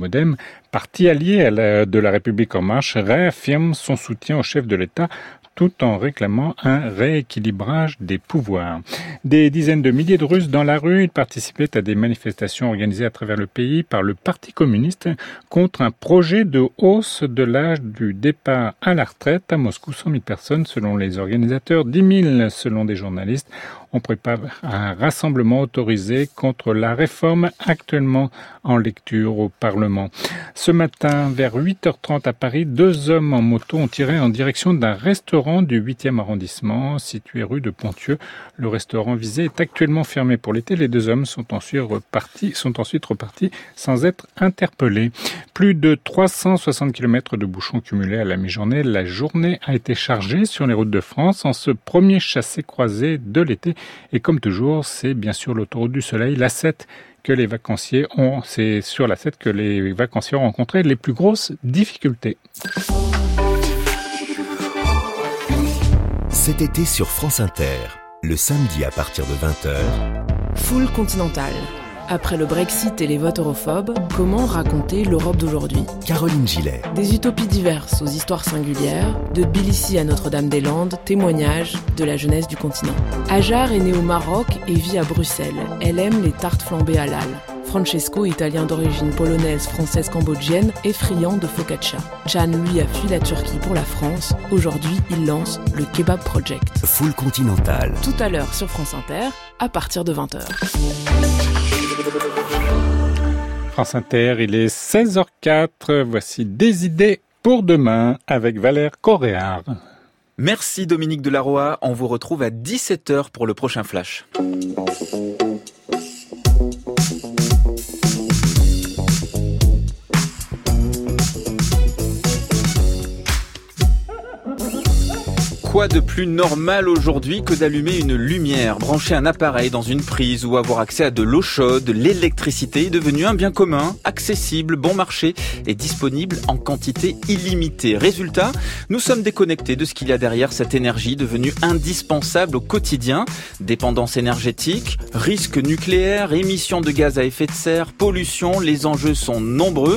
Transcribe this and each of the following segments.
Modem, parti allié de la République en marche, réaffirme son soutien au chef de l'État tout en réclamant un rééquilibrage des pouvoirs. Des dizaines de milliers de Russes dans la rue participaient à des manifestations organisées à travers le pays par le Parti communiste contre un projet de hausse de l'âge du départ à la retraite à Moscou. 100 000 personnes selon les organisateurs, 10 000 selon des journalistes on prépare un rassemblement autorisé contre la réforme actuellement en lecture au Parlement. Ce matin, vers 8h30 à Paris, deux hommes en moto ont tiré en direction d'un restaurant du 8e arrondissement situé rue de Pontieux. Le restaurant visé est actuellement fermé pour l'été. Les deux hommes sont ensuite repartis, sont ensuite repartis sans être interpellés. Plus de 360 km de bouchons cumulés à la mi-journée. La journée a été chargée sur les routes de France en ce premier chassé croisé de l'été et comme toujours, c'est bien sûr l'autoroute du soleil, la 7 que les vacanciers ont, c'est sur la 7 que les vacanciers ont rencontré les plus grosses difficultés. Cet été sur France Inter, le samedi à partir de 20h, Full Continental. Après le Brexit et les votes europhobes, comment raconter l'Europe d'aujourd'hui Caroline Gillet. Des utopies diverses aux histoires singulières, de Tbilissi à Notre-Dame-des-Landes, témoignages de la jeunesse du continent. Ajar est née au Maroc et vit à Bruxelles. Elle aime les tartes flambées à l'al. Francesco, italien d'origine polonaise, française, cambodgienne, est friand de focaccia. Jan, lui, a fui la Turquie pour la France. Aujourd'hui, il lance le Kebab Project. Full Continental. Tout à l'heure sur France Inter, à partir de 20h. France Inter, il est 16h04. Voici des idées pour demain avec Valère Coréard. Merci Dominique Delaroy. On vous retrouve à 17h pour le prochain flash. Quoi de plus normal aujourd'hui que d'allumer une lumière, brancher un appareil dans une prise ou avoir accès à de l'eau chaude? L'électricité est devenue un bien commun, accessible, bon marché et disponible en quantité illimitée. Résultat, nous sommes déconnectés de ce qu'il y a derrière cette énergie devenue indispensable au quotidien. Dépendance énergétique, risque nucléaire, émissions de gaz à effet de serre, pollution, les enjeux sont nombreux.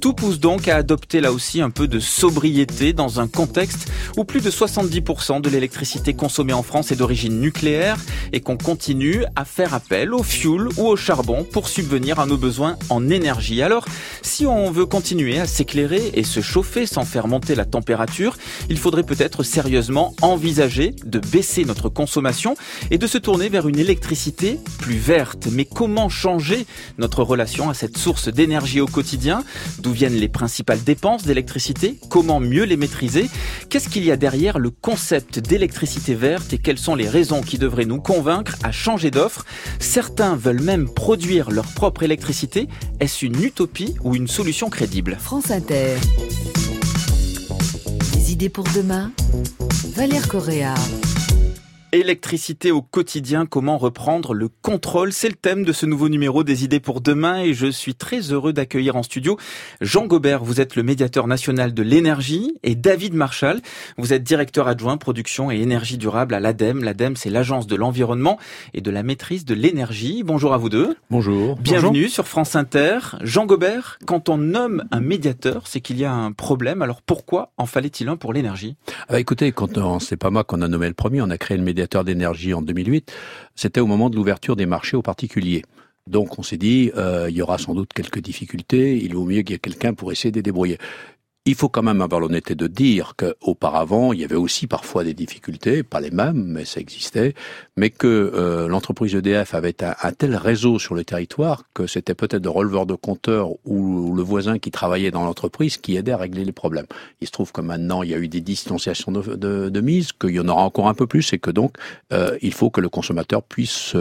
Tout pousse donc à adopter là aussi un peu de sobriété dans un contexte où plus de 70% de l'électricité consommée en France est d'origine nucléaire et qu'on continue à faire appel au fuel ou au charbon pour subvenir à nos besoins en énergie. Alors, si on veut continuer à s'éclairer et se chauffer sans faire monter la température, il faudrait peut-être sérieusement envisager de baisser notre consommation et de se tourner vers une électricité plus verte. Mais comment changer notre relation à cette source d'énergie au quotidien? D'où viennent les principales dépenses d'électricité? Comment mieux les maîtriser? Qu'est-ce qu'il y a derrière le concept concept d'électricité verte et quelles sont les raisons qui devraient nous convaincre à changer d'offre. Certains veulent même produire leur propre électricité. Est-ce une utopie ou une solution crédible France Inter. Des idées pour demain Valère Correa. Électricité au quotidien, comment reprendre le contrôle? C'est le thème de ce nouveau numéro des idées pour demain et je suis très heureux d'accueillir en studio Jean Gobert, vous êtes le médiateur national de l'énergie et David Marshall, vous êtes directeur adjoint production et énergie durable à l'ADEME. L'ADEME, c'est l'agence de l'environnement et de la maîtrise de l'énergie. Bonjour à vous deux. Bonjour. Bienvenue sur France Inter. Jean Gobert, quand on nomme un médiateur, c'est qu'il y a un problème. Alors pourquoi en fallait-il un pour l'énergie? Ah bah Écoutez, quand on, c'est pas moi qu'on a nommé le premier, on a créé le médiateur d'énergie en 2008, c'était au moment de l'ouverture des marchés aux particuliers. Donc on s'est dit, euh, il y aura sans doute quelques difficultés, il vaut mieux qu'il y ait quelqu'un pour essayer de débrouiller. Il faut quand même avoir l'honnêteté de dire qu'auparavant, il y avait aussi parfois des difficultés, pas les mêmes, mais ça existait, mais que euh, l'entreprise EDF avait un, tel réseau sur le territoire que c'était peut-être le releveur de compteur ou le voisin qui travaillait dans l'entreprise qui aidait à régler les problèmes. Il se trouve que maintenant, il y a eu des distanciations de, de, de mise, qu'il y en aura encore un peu plus, et que donc, euh, il faut que le consommateur puisse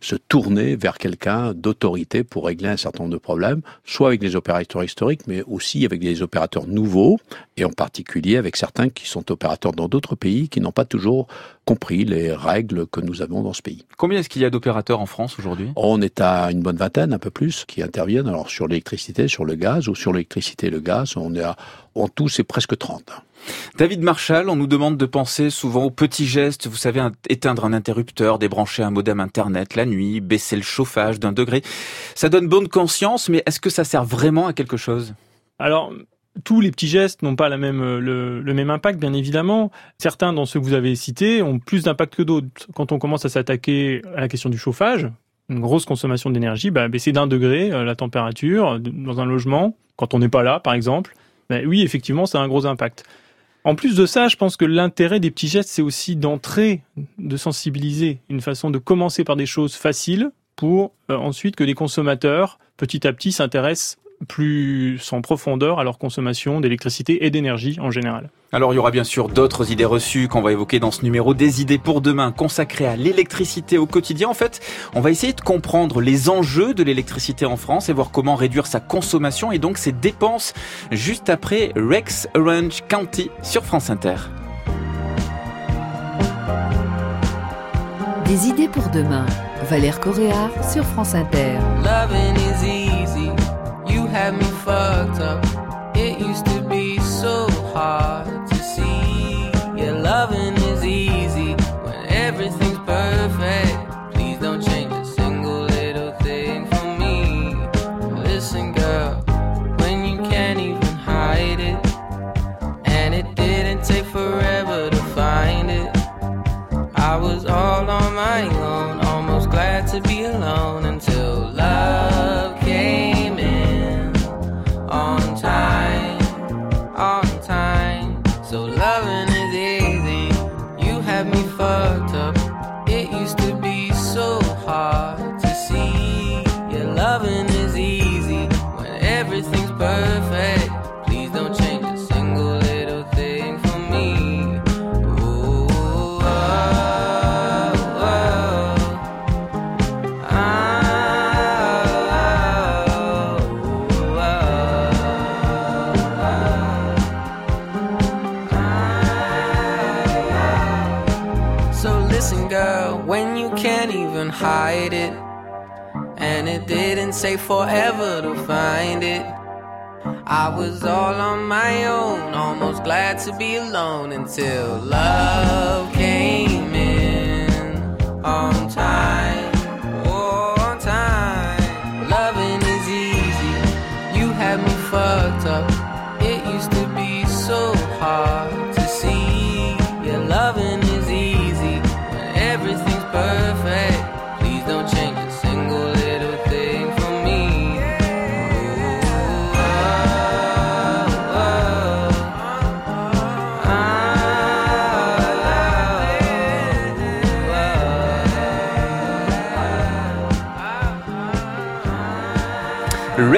se tourner vers quelqu'un d'autorité pour régler un certain nombre de problèmes, soit avec les opérateurs historiques, mais aussi avec des opérateurs nouveaux nouveau, et en particulier avec certains qui sont opérateurs dans d'autres pays qui n'ont pas toujours compris les règles que nous avons dans ce pays. Combien est-ce qu'il y a d'opérateurs en France aujourd'hui? On est à une bonne vingtaine, un peu plus, qui interviennent alors sur l'électricité, sur le gaz, ou sur l'électricité et le gaz, on est à, en tout c'est presque 30. David Marshall, on nous demande de penser souvent aux petits gestes, vous savez, éteindre un interrupteur, débrancher un modem internet la nuit, baisser le chauffage d'un degré. Ça donne bonne conscience, mais est-ce que ça sert vraiment à quelque chose? Alors, tous les petits gestes n'ont pas le, le, même impact, bien évidemment. Certains, dans ceux que vous avez cités, ont plus d'impact que d'autres. Quand on commence à s'attaquer à la question du chauffage, une grosse consommation d'énergie, bah, baisser d'un degré euh, la température dans un logement, quand on n'est pas là, par exemple, bah, oui, effectivement, ça a un gros impact. En plus de ça, je pense que l'intérêt des petits gestes, c'est aussi d'entrer, de sensibiliser, une façon de commencer par des choses faciles pour euh, ensuite que les consommateurs, petit à petit, s'intéressent plus en profondeur à leur consommation d'électricité et d'énergie en général. Alors il y aura bien sûr d'autres idées reçues qu'on va évoquer dans ce numéro des idées pour demain consacré à l'électricité au quotidien. En fait, on va essayer de comprendre les enjeux de l'électricité en France et voir comment réduire sa consommation et donc ses dépenses juste après Rex Orange County sur France Inter. Des idées pour demain. Valère Correa sur France Inter. Fucked up. Hide it. And it didn't say forever to find it. I was all on my own, almost glad to be alone until love came in on time.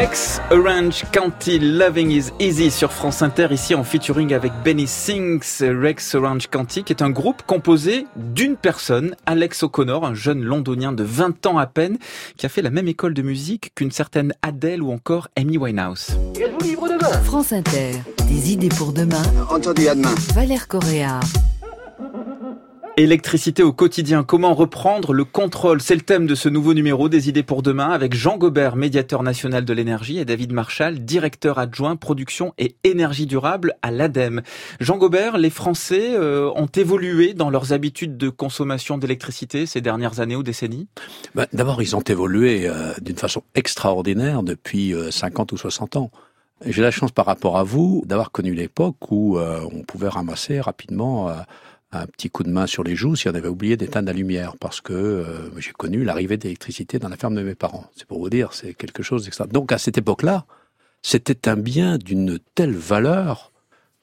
Rex Orange County Loving is Easy sur France Inter, ici en featuring avec Benny Sings. Rex Orange County, qui est un groupe composé d'une personne, Alex O'Connor, un jeune londonien de 20 ans à peine, qui a fait la même école de musique qu'une certaine Adele ou encore Amy Winehouse. Êtes-vous libre demain? France Inter, des idées pour demain. Entendu à demain. Valère Correa. Électricité au quotidien, comment reprendre le contrôle? C'est le thème de ce nouveau numéro des idées pour demain avec Jean Gobert, médiateur national de l'énergie et David Marchal, directeur adjoint production et énergie durable à l'ADEME. Jean Gobert, les Français euh, ont évolué dans leurs habitudes de consommation d'électricité ces dernières années ou décennies? Ben, D'abord, ils ont évolué euh, d'une façon extraordinaire depuis 50 euh, ou 60 ans. J'ai la chance par rapport à vous d'avoir connu l'époque où on pouvait ramasser rapidement un petit coup de main sur les joues si on avait oublié d'éteindre la lumière, parce que euh, j'ai connu l'arrivée d'électricité dans la ferme de mes parents. C'est pour vous dire, c'est quelque chose d'extra. Donc à cette époque-là, c'était un bien d'une telle valeur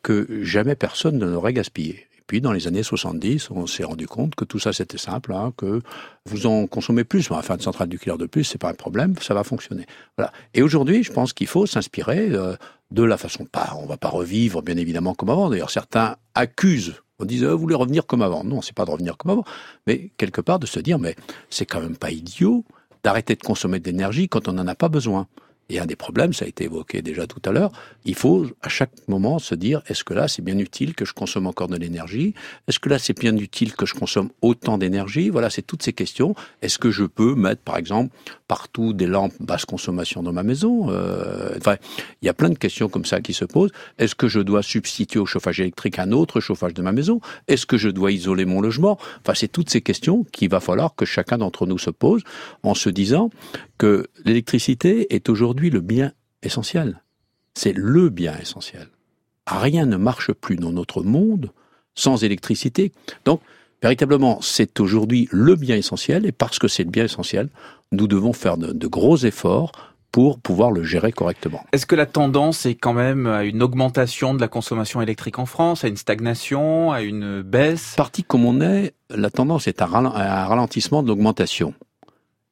que jamais personne ne l'aurait gaspillé. Et puis dans les années 70, on s'est rendu compte que tout ça c'était simple, hein, que vous en consommez plus, enfin une centrale nucléaire de plus, c'est pas un problème, ça va fonctionner. Voilà. Et aujourd'hui, je pense qu'il faut s'inspirer euh, de la façon pas, on va pas revivre bien évidemment comme avant. D'ailleurs, certains accusent on disait, vous voulez revenir comme avant. Non, c'est pas de revenir comme avant. Mais quelque part de se dire, mais c'est quand même pas idiot d'arrêter de consommer de l'énergie quand on n'en a pas besoin. Et un des problèmes, ça a été évoqué déjà tout à l'heure, il faut à chaque moment se dire, est-ce que là c'est bien utile que je consomme encore de l'énergie? Est-ce que là c'est bien utile que je consomme autant d'énergie? Voilà, c'est toutes ces questions. Est-ce que je peux mettre, par exemple, partout des lampes basse consommation dans ma maison euh, Enfin, il y a plein de questions comme ça qui se posent. Est-ce que je dois substituer au chauffage électrique un autre chauffage de ma maison? Est-ce que je dois isoler mon logement? Enfin, c'est toutes ces questions qu'il va falloir que chacun d'entre nous se pose en se disant que l'électricité est aujourd'hui le bien essentiel. C'est le bien essentiel. Rien ne marche plus dans notre monde sans électricité. Donc, véritablement, c'est aujourd'hui le bien essentiel, et parce que c'est le bien essentiel, nous devons faire de, de gros efforts pour pouvoir le gérer correctement. Est-ce que la tendance est quand même à une augmentation de la consommation électrique en France, à une stagnation, à une baisse? Parti comme on est, la tendance est à un ralentissement de l'augmentation.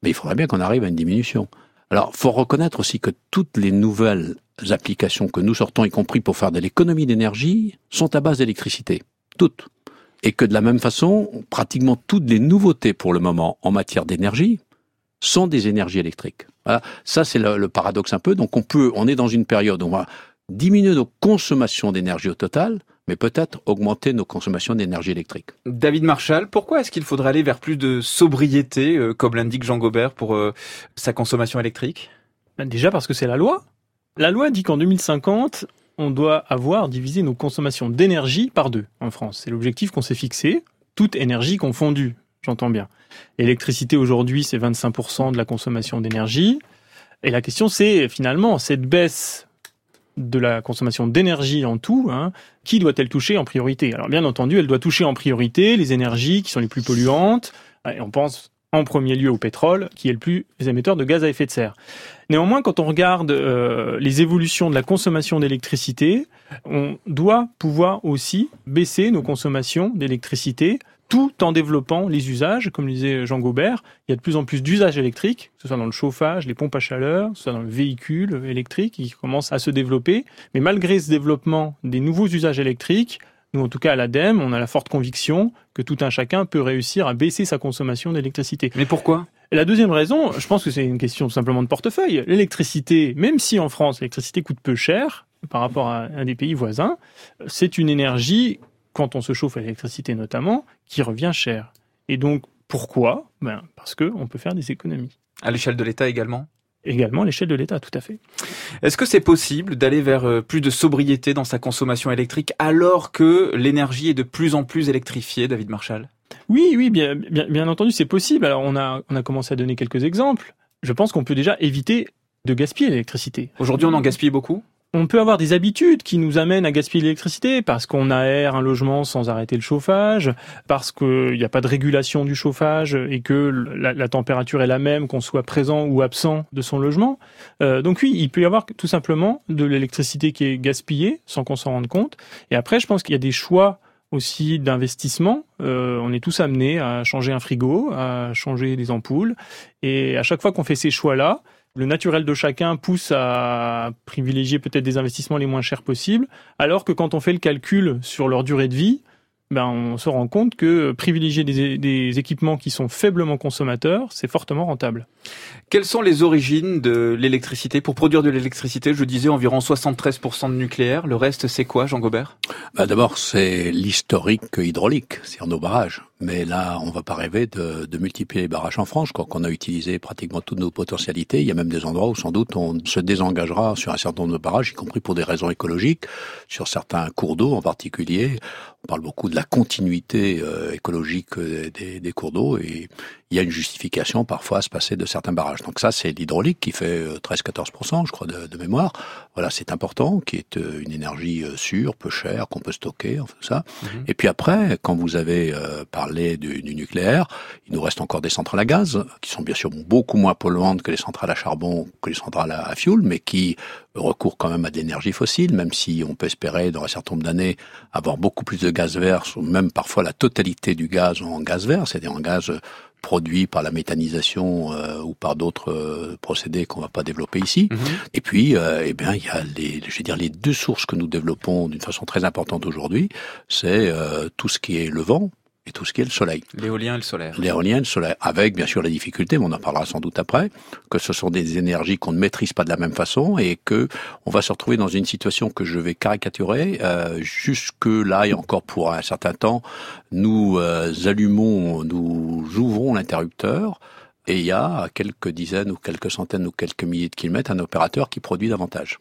Mais il faudrait bien qu'on arrive à une diminution. Alors, faut reconnaître aussi que toutes les nouvelles applications que nous sortons, y compris pour faire de l'économie d'énergie, sont à base d'électricité. Toutes. Et que de la même façon, pratiquement toutes les nouveautés pour le moment en matière d'énergie sont des énergies électriques. Voilà. Ça, c'est le, le, paradoxe un peu. Donc, on peut, on est dans une période où on va diminuer nos consommations d'énergie au total, mais peut-être augmenter nos consommations d'énergie électrique. David Marshall, pourquoi est-ce qu'il faudrait aller vers plus de sobriété, euh, comme l'indique Jean Gobert, pour euh, sa consommation électrique? Ben Déjà parce que c'est la loi. La loi dit qu'en 2050, on doit avoir divisé nos consommations d'énergie par deux en France. C'est l'objectif qu'on s'est fixé, toute énergie confondue, j'entends bien. L'électricité aujourd'hui, c'est 25% de la consommation d'énergie. Et la question, c'est finalement, cette baisse de la consommation d'énergie en tout, hein, qui doit-elle toucher en priorité? Alors bien entendu, elle doit toucher en priorité les énergies qui sont les plus polluantes, et on pense en premier lieu au pétrole, qui est le plus émetteur de gaz à effet de serre. Néanmoins, quand on regarde euh, les évolutions de la consommation d'électricité, on doit pouvoir aussi baisser nos consommations d'électricité tout en développant les usages, comme le disait Jean Gobert, il y a de plus en plus d'usages électriques, que ce soit dans le chauffage, les pompes à chaleur, que ce soit dans le véhicule électrique, qui commence à se développer. Mais malgré ce développement des nouveaux usages électriques, nous, en tout cas, à l'ADEME, on a la forte conviction que tout un chacun peut réussir à baisser sa consommation d'électricité. Mais pourquoi? La deuxième raison, je pense que c'est une question simplement de portefeuille. L'électricité, même si en France l'électricité coûte peu cher par rapport à un des pays voisins, c'est une énergie quand on se chauffe à l'électricité notamment, qui revient cher. Et donc, pourquoi? Ben, Parce qu'on peut faire des économies. À l'échelle de l'État également? Également à l'échelle de l'État, tout à fait. Est-ce que c'est possible d'aller vers euh, plus de sobriété dans sa consommation électrique alors que l'énergie est de plus en plus électrifiée, David Marshall? Oui, oui, bien, bien, bien entendu, c'est possible. Alors, on a, on a commencé à donner quelques exemples. Je pense qu'on peut déjà éviter de gaspiller l'électricité. Aujourd'hui, on en gaspille beaucoup? On peut avoir des habitudes qui nous amènent à gaspiller l'électricité parce qu'on aère un logement sans arrêter le chauffage, parce qu'il n'y a pas de régulation du chauffage et que la, température est la même qu'on soit présent ou absent de son logement. Euh, donc oui, il peut y avoir tout simplement de l'électricité qui est gaspillée sans qu'on s'en rende compte. Et après, je pense qu'il y a des choix aussi d'investissement. Euh, on est tous amenés à changer un frigo, à changer des ampoules. Et à chaque fois qu'on fait ces choix-là, le naturel de chacun pousse à privilégier peut-être des investissements les moins chers possibles, alors que quand on fait le calcul sur leur durée de vie, ben on se rend compte que privilégier des, des équipements qui sont faiblement consommateurs, c'est fortement rentable. Quelles sont les origines de l'électricité? Pour produire de l'électricité, je disais environ 73% de nucléaire. Le reste, c'est quoi, Jean Gobert? Bah D'abord, c'est l'historique hydraulique, c'est nos barrages. Mais là, on va pas rêver de, de multiplier les barrages en France. Crois qu'on a utilisé pratiquement toutes nos potentialités. Il y a même des endroits où sans doute on se désengagera sur un certain nombre de barrages, y compris pour des raisons écologiques, sur certains cours d'eau en particulier. On parle beaucoup de la continuité euh, écologique euh, des, des cours d'eau et il y a une justification parfois à se passer de certains barrages. Donc ça, c'est l'hydraulique qui fait 13-14%, euh, je crois, de, de, mémoire. Voilà, c'est important, qui est euh, une énergie euh, sûre, peu chère, qu'on peut stocker, enfin ça. Mm -hmm. Et puis après, quand vous avez parlé du, du, nucléaire, il nous reste encore des centrales à gaz, qui sont bien sûr beaucoup moins polluantes que les centrales à charbon, que les centrales à, à fioul, mais qui recourent quand même à des énergies fossiles, même si on peut espérer, dans un certain nombre d'années, avoir beaucoup plus de gaz vert, ou même parfois la totalité du gaz en gaz vert, c'est-à-dire en gaz produit par la méthanisation euh, ou par d'autres euh, procédés qu'on va pas développer ici. -hmm. Et puis, euh, eh bien, il y a les, je veux dire, les deux sources que nous développons d'une façon très importante aujourd'hui, c'est tout ce qui est le vent et tout ce qui est le soleil. L'éolien et le solaire. L'éolien et le solaire, avec bien sûr la difficulté, mais on en parlera sans doute après, que ce sont des énergies qu'on ne maîtrise pas de la même façon et que on va se retrouver dans une situation que je vais caricaturer. Euh, jusque là et encore pour un certain temps, nous euh, allumons, nous ouvrons l'interrupteur. Et il y a à quelques dizaines ou quelques centaines ou quelques milliers de kilomètres un opérateur qui produit davantage.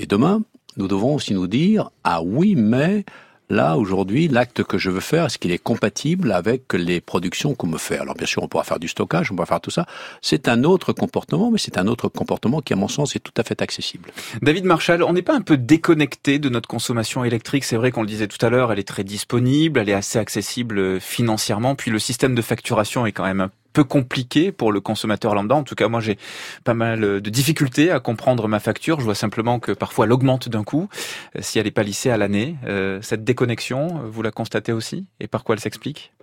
Et demain, nous devrons aussi nous dire, ah oui, mais Là, aujourd'hui, l'acte que je veux faire, est-ce qu'il est compatible avec les productions qu'on me fait? Alors bien sûr, on pourra faire du stockage, on pourra faire tout ça. C'est un autre comportement, mais c'est un autre comportement qui, à mon sens, est tout à fait accessible. David Marshall, on n'est pas un peu déconnecté de notre consommation électrique? C'est vrai qu'on le disait tout à l'heure, elle est très disponible, elle est assez accessible financièrement, puis le système de facturation est quand même peu compliqué pour le consommateur lambda. En tout cas, moi, j'ai pas mal de difficultés à comprendre ma facture. Je vois simplement que parfois elle augmente d'un coup euh, si elle n'est pas lissée à l'année. Euh, cette déconnexion, vous la constatez aussi? Et par quoi elle s'explique?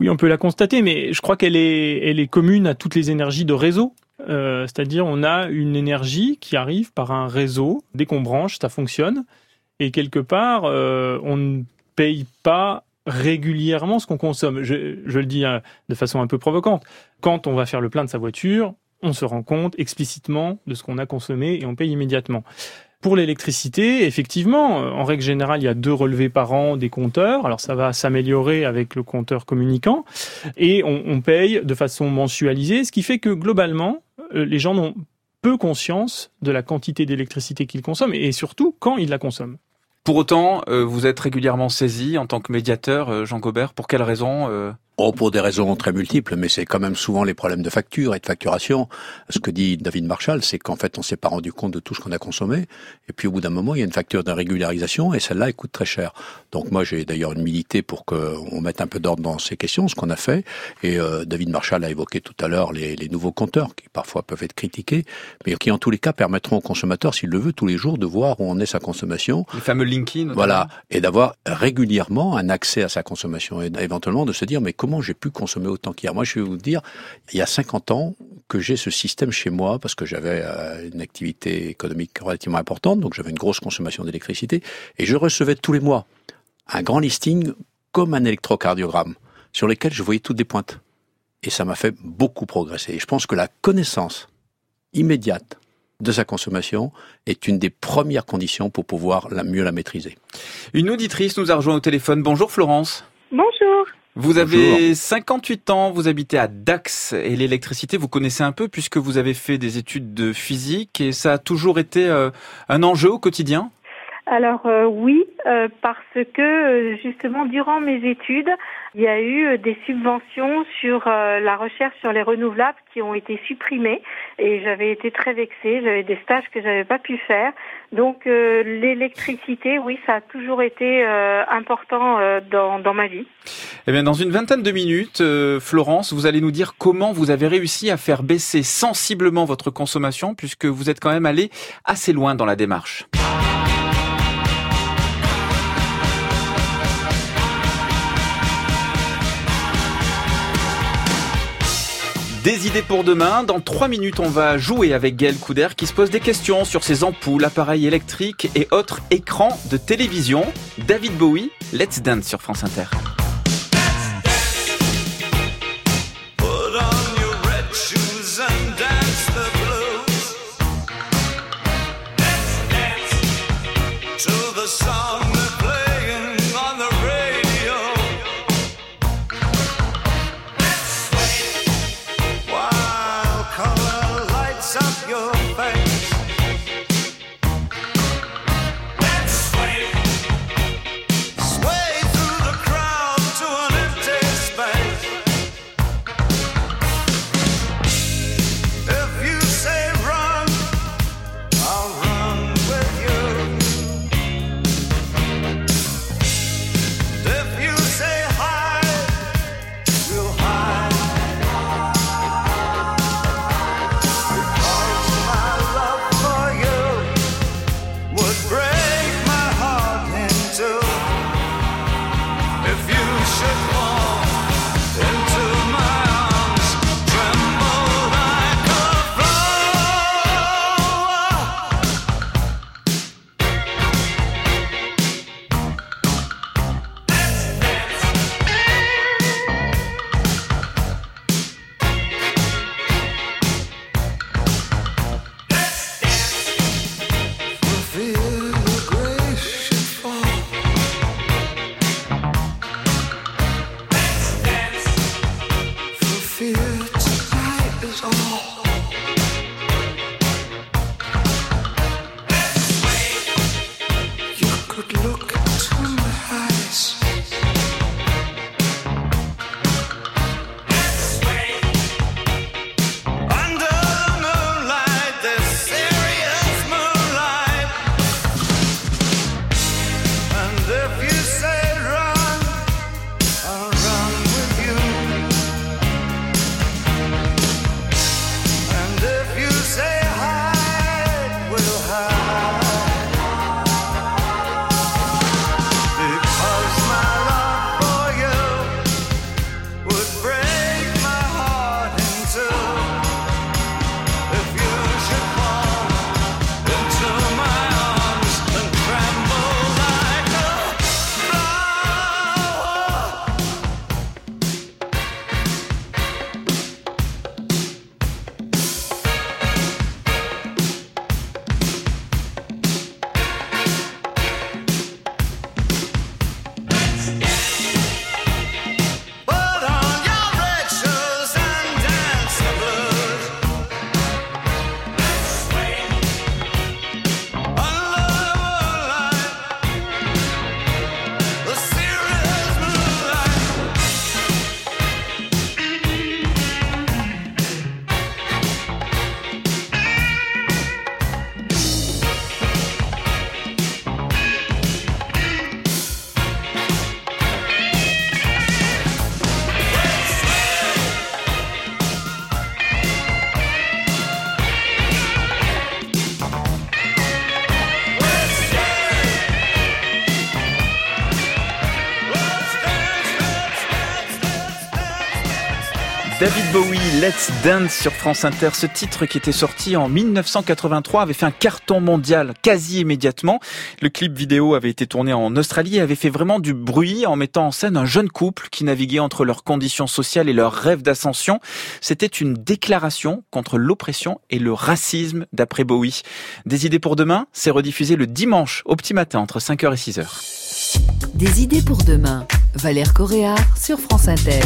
Oui, on peut la constater, mais je crois qu'elle est, elle est commune à toutes les énergies de réseau. Euh, c'est-à-dire, on a une énergie qui arrive par un réseau. Dès qu'on branche, ça fonctionne. Et quelque part, on ne paye pas régulièrement ce qu'on consomme. Je, le dis hein, de façon un peu provocante. Quand on va faire le plein de sa voiture, on se rend compte explicitement de ce qu'on a consommé et on paye immédiatement. Pour l'électricité, effectivement, en règle générale, il y a deux relevés par an des compteurs. Alors ça va s'améliorer avec le compteur communicant. Et on, on, paye de façon mensualisée, ce qui fait que globalement, euh, les gens n'ont peu conscience de la quantité d'électricité qu'ils consomment et surtout quand ils la consomment. Pour autant, euh, vous êtes régulièrement saisi en tant que médiateur, euh, Jean Gobert. Pour quelles raisons euh Oh, pour des raisons très multiples, mais c'est quand même souvent les problèmes de facture et de facturation. Ce que dit David Marshall, c'est qu'en fait, on s'est pas rendu compte de tout ce qu'on a consommé. Et puis, au bout d'un moment, il y a une facture de régularisation et celle-là, elle coûte très cher. Donc, moi, j'ai d'ailleurs une milité pour qu'on mette un peu d'ordre dans ces questions, ce qu'on a fait. Et euh, David Marshall a évoqué tout à l'heure les, les, nouveaux compteurs qui parfois peuvent être critiqués, mais qui en tous les cas permettront au consommateur, s'il le veut, tous les jours, de voir où en est sa consommation. Le fameux linking. Voilà. Et d'avoir régulièrement un accès à sa consommation et éventuellement de se dire, mais comment j'ai pu consommer autant qu'hier Moi, je vais vous dire, il y a 50 ans que j'ai ce système chez moi parce que j'avais euh, une activité économique relativement importante, donc j'avais une grosse consommation d'électricité et je recevais tous les mois un grand listing comme un électrocardiogramme sur lequel je voyais toutes les pointes. Et ça m'a fait beaucoup progresser. Et je pense que la connaissance immédiate de sa consommation est une des premières conditions pour pouvoir la mieux la maîtriser. Une auditrice nous a rejoint au téléphone. Bonjour Florence. Bonjour. Vous avez 58 ans, vous habitez à Dax et l'électricité, vous connaissez un peu puisque vous avez fait des études de physique et ça a toujours été euh, un enjeu au quotidien? Alors euh, oui, euh, parce que justement durant mes études, il y a eu des subventions sur la recherche sur les renouvelables qui ont été supprimées et j'avais été très vexée. J'avais des stages que j'avais pas pu faire. Donc l'électricité, oui, ça a toujours été important dans, dans ma vie. Eh bien, dans une vingtaine de minutes, Florence, vous allez nous dire comment vous avez réussi à faire baisser sensiblement votre consommation puisque vous êtes quand même allé assez loin dans la démarche. Des idées pour demain. Dans trois minutes, on va jouer avec Gaël Couder qui se pose des questions sur ses ampoules, appareils électriques et autres écrans de télévision. David Bowie, Let's Dance sur France Inter. David Bowie, Let's Dance sur France Inter. Ce titre qui était sorti en 1983 avait fait un carton mondial quasi immédiatement. Le clip vidéo avait été tourné en Australie et avait fait vraiment du bruit en mettant en scène un jeune couple qui naviguait entre leurs conditions sociales et leurs rêves d'ascension. C'était une déclaration contre l'oppression et le racisme d'après Bowie. Des idées pour demain, c'est rediffusé le dimanche au petit matin entre 5h et 6h. Des idées pour demain. Valère Correa sur France Inter.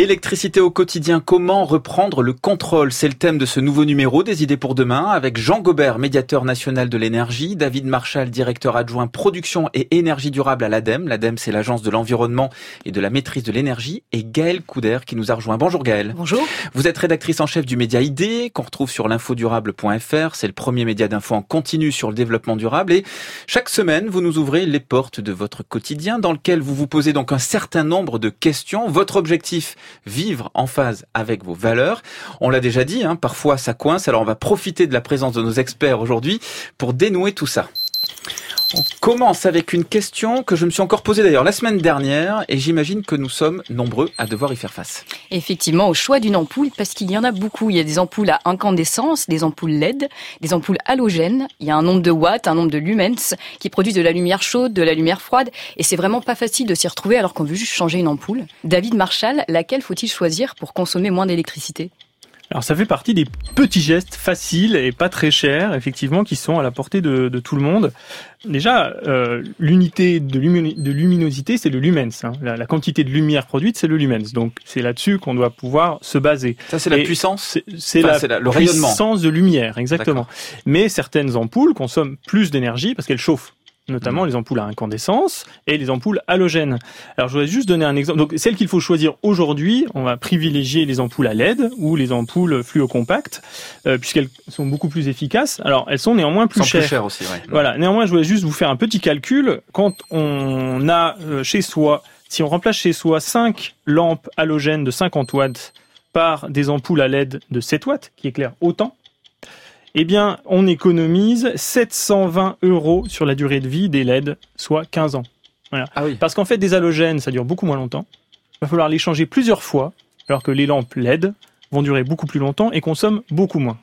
Électricité au quotidien, comment reprendre le contrôle? C'est le thème de ce nouveau numéro des idées pour demain avec Jean Gobert, médiateur national de l'énergie, David Marchal, directeur adjoint production et énergie durable à l'ADEME. L'ADEME, c'est l'agence de l'environnement et de la maîtrise de l'énergie et Gaël Couder qui nous a rejoint. Bonjour Gaël. Bonjour. Vous êtes rédactrice en chef du média ID qu'on retrouve sur l'infodurable.fr. C'est le premier média d'info en continu sur le développement durable et chaque semaine, vous nous ouvrez les portes de votre quotidien dans lequel vous vous posez donc un certain nombre de questions. Votre objectif vivre en phase avec vos valeurs. On l'a déjà dit, hein, parfois ça coince, alors on va profiter de la présence de nos experts aujourd'hui pour dénouer tout ça. On commence avec une question que je me suis encore posée d'ailleurs la semaine dernière et j'imagine que nous sommes nombreux à devoir y faire face. Effectivement, au choix d'une ampoule, parce qu'il y en a beaucoup. Il y a des ampoules à incandescence, des ampoules LED, des ampoules halogènes. Il y a un nombre de watts, un nombre de lumens qui produisent de la lumière chaude, de la lumière froide. Et c'est vraiment pas facile de s'y retrouver alors qu'on veut juste changer une ampoule. David Marshall, laquelle faut-il choisir pour consommer moins d'électricité? Alors ça fait partie des petits gestes faciles et pas très chers, effectivement, qui sont à la portée de, tout le monde. Déjà, euh, l'unité de, luminosité, c'est le lumens. Hein. La, quantité de lumière produite, c'est le lumens. Donc c'est là-dessus qu'on doit pouvoir se baser. Ça, c'est la puissance C'est la, le puissance de lumière, exactement. Mais certaines ampoules consomment plus d'énergie parce qu'elles chauffent notamment mm. les ampoules à incandescence et les ampoules halogènes. Alors je voudrais juste donner un exemple. Donc celles qu'il faut choisir aujourd'hui, on va privilégier les ampoules à LED ou les ampoules fluocompactes euh, puisqu'elles sont beaucoup plus efficaces. Alors elles sont néanmoins plus chères. Plus aussi, ouais. Voilà. Néanmoins, je voulais juste vous faire un petit calcul. Quand on a euh, chez soi, si on remplace chez soi 5 lampes halogènes de 50 watts par des ampoules à LED de 7 watts qui éclairent autant, eh bien, on économise 720 euros sur la durée de vie des LED, soit 15 ans. Voilà. Ah Parce qu'en fait, des halogènes, ça dure beaucoup moins longtemps. Il va falloir les changer plusieurs fois, alors que les lampes LED vont durer beaucoup plus longtemps et consomment beaucoup moins.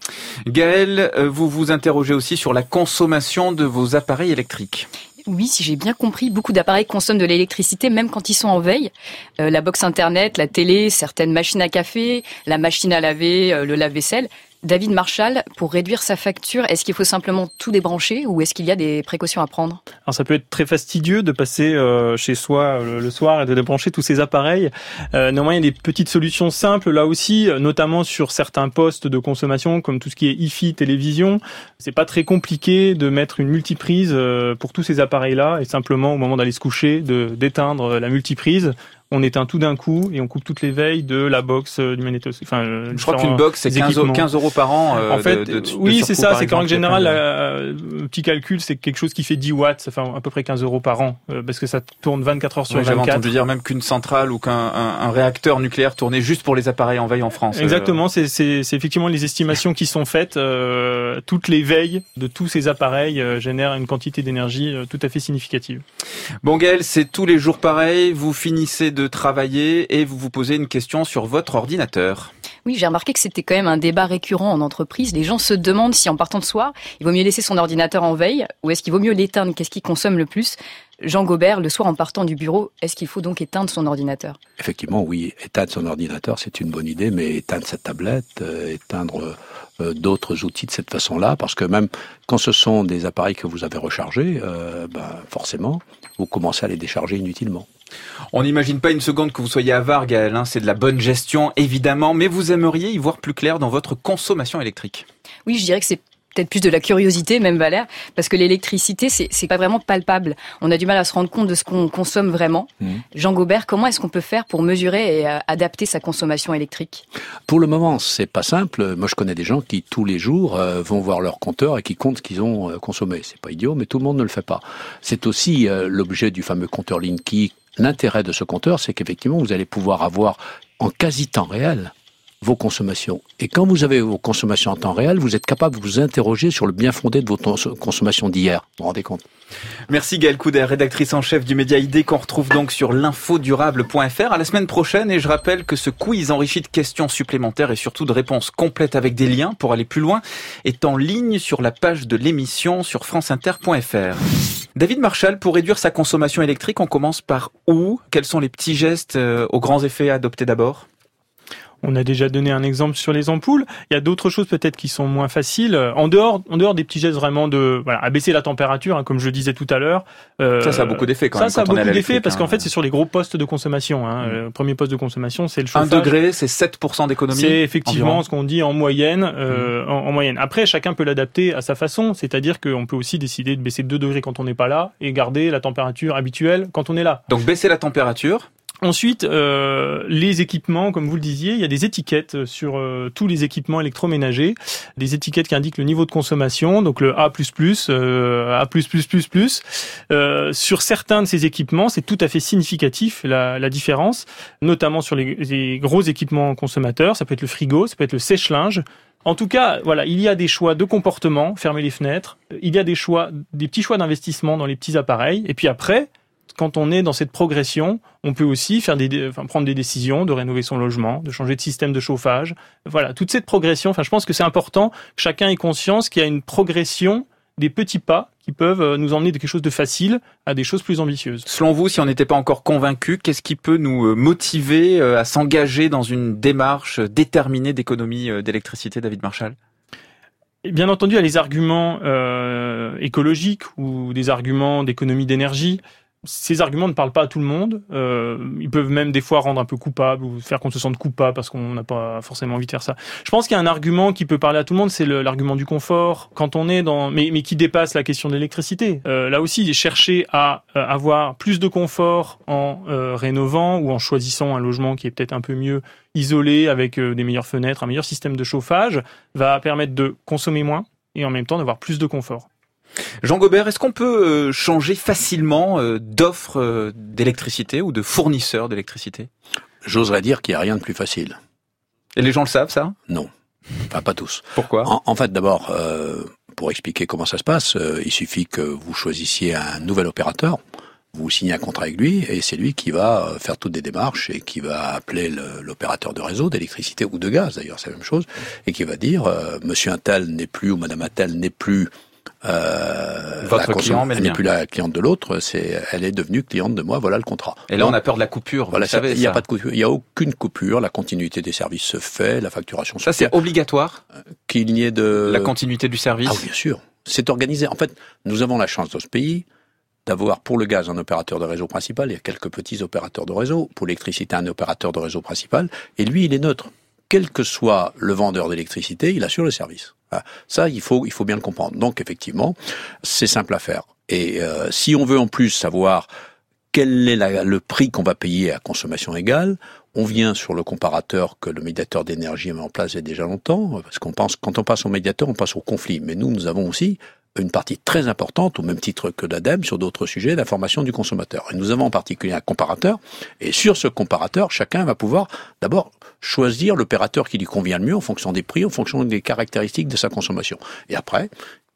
Gaël, euh, vous vous interrogez aussi sur la consommation de vos appareils électriques. Oui, si j'ai bien compris, beaucoup d'appareils consomment de l'électricité même quand ils sont en veille. Euh, la box internet, la télé, certaines machines à café, la machine à laver, euh, le lave-vaisselle. David Marshall, pour réduire sa facture, est-ce qu'il faut simplement tout débrancher ou est-ce qu'il y a des précautions à prendre? Alors ça peut être très fastidieux de passer euh, chez soi euh, le soir et de débrancher tous ces appareils. Euh, néanmoins, il y a des petites solutions simples là aussi, notamment sur certains postes de consommation comme tout ce qui est IFI, télévision. C'est pas très compliqué de mettre une multiprise pour tous ces appareils-là et simplement au moment d'aller se coucher de d'éteindre la multiprise on éteint tout d'un coup et on coupe toutes les veilles de la box euh, du magnétoscope. Enfin, euh, je crois qu'une box c'est 15, 15, euros par an. Euh, en fait, oui, c'est ça. C'est qu'en règle générale, le petit calcul, c'est quelque chose qui fait 10 watts, ça fait à peu près 15 euros par an, parce que ça tourne 24 heures sur 24. J'avais entendu dire même qu'une centrale ou qu'un un, réacteur nucléaire tournait juste pour les appareils en veille en France. Exactement, c'est effectivement les estimations qui sont faites. toutes les veilles de tous ces appareils génèrent une quantité d'énergie tout à fait significative. Bon Gaël, c'est tous les jours pareil. Vous finissez de travailler et vous vous posez une question sur votre ordinateur. Oui, j'ai remarqué que c'était quand même un débat récurrent en entreprise. Les gens se demandent si en partant de soir, il vaut mieux laisser son ordinateur en veille ou est-ce qu'il vaut mieux l'éteindre? Qu'est-ce qui consomme le plus? Jean Gobert, le soir en partant du bureau, est-ce qu'il faut donc éteindre son ordinateur? Effectivement, oui, éteindre son ordinateur, c'est une bonne idée, mais éteindre sa tablette, euh, éteindre euh, d'autres outils de cette façon-là, parce que même quand ce sont des appareils que vous avez rechargés, euh, ben, forcément, vous commencez à les décharger inutilement. On n'imagine pas une seconde que vous soyez avare, Gaël. Hein, c'est de la bonne gestion, évidemment, mais vous aimeriez y voir plus clair dans votre consommation électrique. Oui, je dirais que c'est peut-être plus de la curiosité, même Valère, parce que l'électricité, c'est, pas vraiment palpable. On a du mal à se rendre compte de ce qu'on consomme vraiment. Mmh. Jean Gobert, comment est-ce qu'on peut faire pour mesurer et euh, adapter sa consommation électrique? Pour le moment, c'est pas simple. Moi, je connais des gens qui tous les jours euh, vont voir leur compteur et qui comptent ce qu'ils ont euh, consommé. C'est pas idiot, mais tout le monde ne le fait pas. C'est aussi l'objet du fameux compteur Linky L'intérêt de ce compteur, c'est qu'effectivement, vous allez pouvoir avoir en quasi temps réel vos consommations. Et quand vous avez vos consommations en temps réel, vous êtes capable de vous interroger sur le bien fondé de vos consommations d'hier. Vous vous rendez compte Merci Gaëlle Couder, rédactrice en chef du média ID qu'on retrouve donc sur l'infodurable.fr à la semaine prochaine. Et je rappelle que ce quiz enrichi de questions supplémentaires et surtout de réponses complètes avec des liens pour aller plus loin est en ligne sur la page de l'émission sur franceinter.fr. David Marshall, pour réduire sa consommation électrique, on commence par où? Quels sont les petits gestes euh, aux grands effets à adopter d'abord? On a déjà donné un exemple sur les ampoules. Il y a d'autres choses peut-être qui sont moins faciles. En dehors, en dehors des petits gestes vraiment de voilà, abaisser la température, hein, comme je le disais tout à l'heure. Euh, ça, ça a beaucoup d'effets quand ça, même. Ça, ça a beaucoup d'effets parce qu'en hein. fait, c'est sur les gros postes de consommation. Hein. Mm. Le premier poste de consommation, c'est le chauffage. Un degré, c'est 7% d'économie. C'est effectivement ce qu'on dit en moyenne. Euh, mm. en, moyenne. Après, chacun peut l'adapter à sa façon. C'est-à-dire qu'on peut aussi décider de baisser de 2 degrés quand on n'est pas là et garder la température habituelle quand on est là. Donc baisser la température Ensuite, euh, les équipements, comme vous le disiez, il y a des étiquettes sur euh, tous les équipements électroménagers, des étiquettes qui indiquent le niveau de consommation, donc le A++, euh, A++++. Euh, sur certains de ces équipements, c'est tout à fait significatif la, la différence, notamment sur les, les, gros équipements consommateurs. Ça peut être le frigo, ça peut être le sèche-linge. En tout cas, voilà, il y a des choix de comportement, fermer les fenêtres. Il y a des choix, des petits choix d'investissement dans les petits appareils. Et puis après, quand on est dans cette progression, on peut aussi faire des, enfin, prendre des décisions de rénover son logement, de changer de système de chauffage. Voilà, toute cette progression. Enfin, je pense que c'est important que chacun ait conscience qu'il y a une progression des petits pas qui peuvent euh, nous emmener de quelque chose de facile à des choses plus ambitieuses. Selon vous, si on n'était pas encore convaincu, qu'est-ce qui peut nous euh, motiver euh, à s'engager dans une démarche déterminée d'économie d'électricité, David Marshall? Bien entendu, il y a les arguments écologiques ou des arguments d'économie d'énergie ces arguments ne parlent pas à tout le monde. Euh, ils peuvent même des fois rendre un peu coupable ou faire qu'on se sente coupable parce qu'on n'a pas forcément envie de faire ça. Je pense qu'il y a un argument qui peut parler à tout le monde, c'est l'argument du confort. Quand on est dans, mais, qui dépasse la question de l'électricité. Euh, là aussi, chercher à euh, avoir plus de confort en euh, rénovant ou en choisissant un logement qui est peut-être un peu mieux isolé avec euh, des meilleures fenêtres, un meilleur système de chauffage, va permettre de consommer moins et en même temps d'avoir plus de confort. Jean Gobert, est-ce qu'on peut euh, changer facilement euh, d'offre euh, d'électricité ou de fournisseur d'électricité? J'oserais dire qu'il n'y a rien de plus facile. Et les gens le savent, ça? Non. Enfin, pas tous. Pourquoi? En, fait, d'abord, pour expliquer comment ça se passe, il suffit que vous choisissiez un nouvel opérateur, vous signez un contrat avec lui, et c'est lui qui va faire toutes les démarches et qui va appeler l'opérateur de réseau d'électricité ou de gaz, d'ailleurs, c'est la même chose, et qui va dire, Monsieur Intel n'est plus ou Madame Intel n'est plus euh, Votre client, elle n'est plus la cliente de l'autre, c'est, elle est devenue cliente de moi. Voilà le contrat. Et là, on a peur de la coupure. Voilà, il n'y a pas de coupure. Il n'y a aucune coupure. La continuité des services se fait. La facturation. Ça, c'est obligatoire. Euh, qu'il n'y ait de la continuité du service. Ah, bien sûr. C'est organisé. En fait, nous avons la chance dans ce pays d'avoir pour le gaz un opérateur de réseau principal, il y a quelques petits opérateurs de réseau, pour l'électricité un opérateur de réseau principal, et lui il est neutre. Quel que soit le vendeur d'électricité, il assure le service. Ça, il faut, il faut bien le comprendre. Donc, effectivement, c'est simple à faire. Et euh, si on veut en plus savoir quel est le prix qu'on va payer à consommation égale, on vient sur le comparateur que le médiateur d'énergie mis en place il y a déjà longtemps, parce qu'on pense, quand on passe au médiateur, on passe au conflit. Mais nous, nous avons aussi une partie très importante, au même titre que l'ADEME, sur d'autres sujets d'information du consommateur. Et nous avons en particulier un comparateur, et sur ce comparateur, chacun va pouvoir d'abord choisir l'opérateur qui lui convient le mieux en fonction des prix, en fonction des caractéristiques de sa consommation. Et après,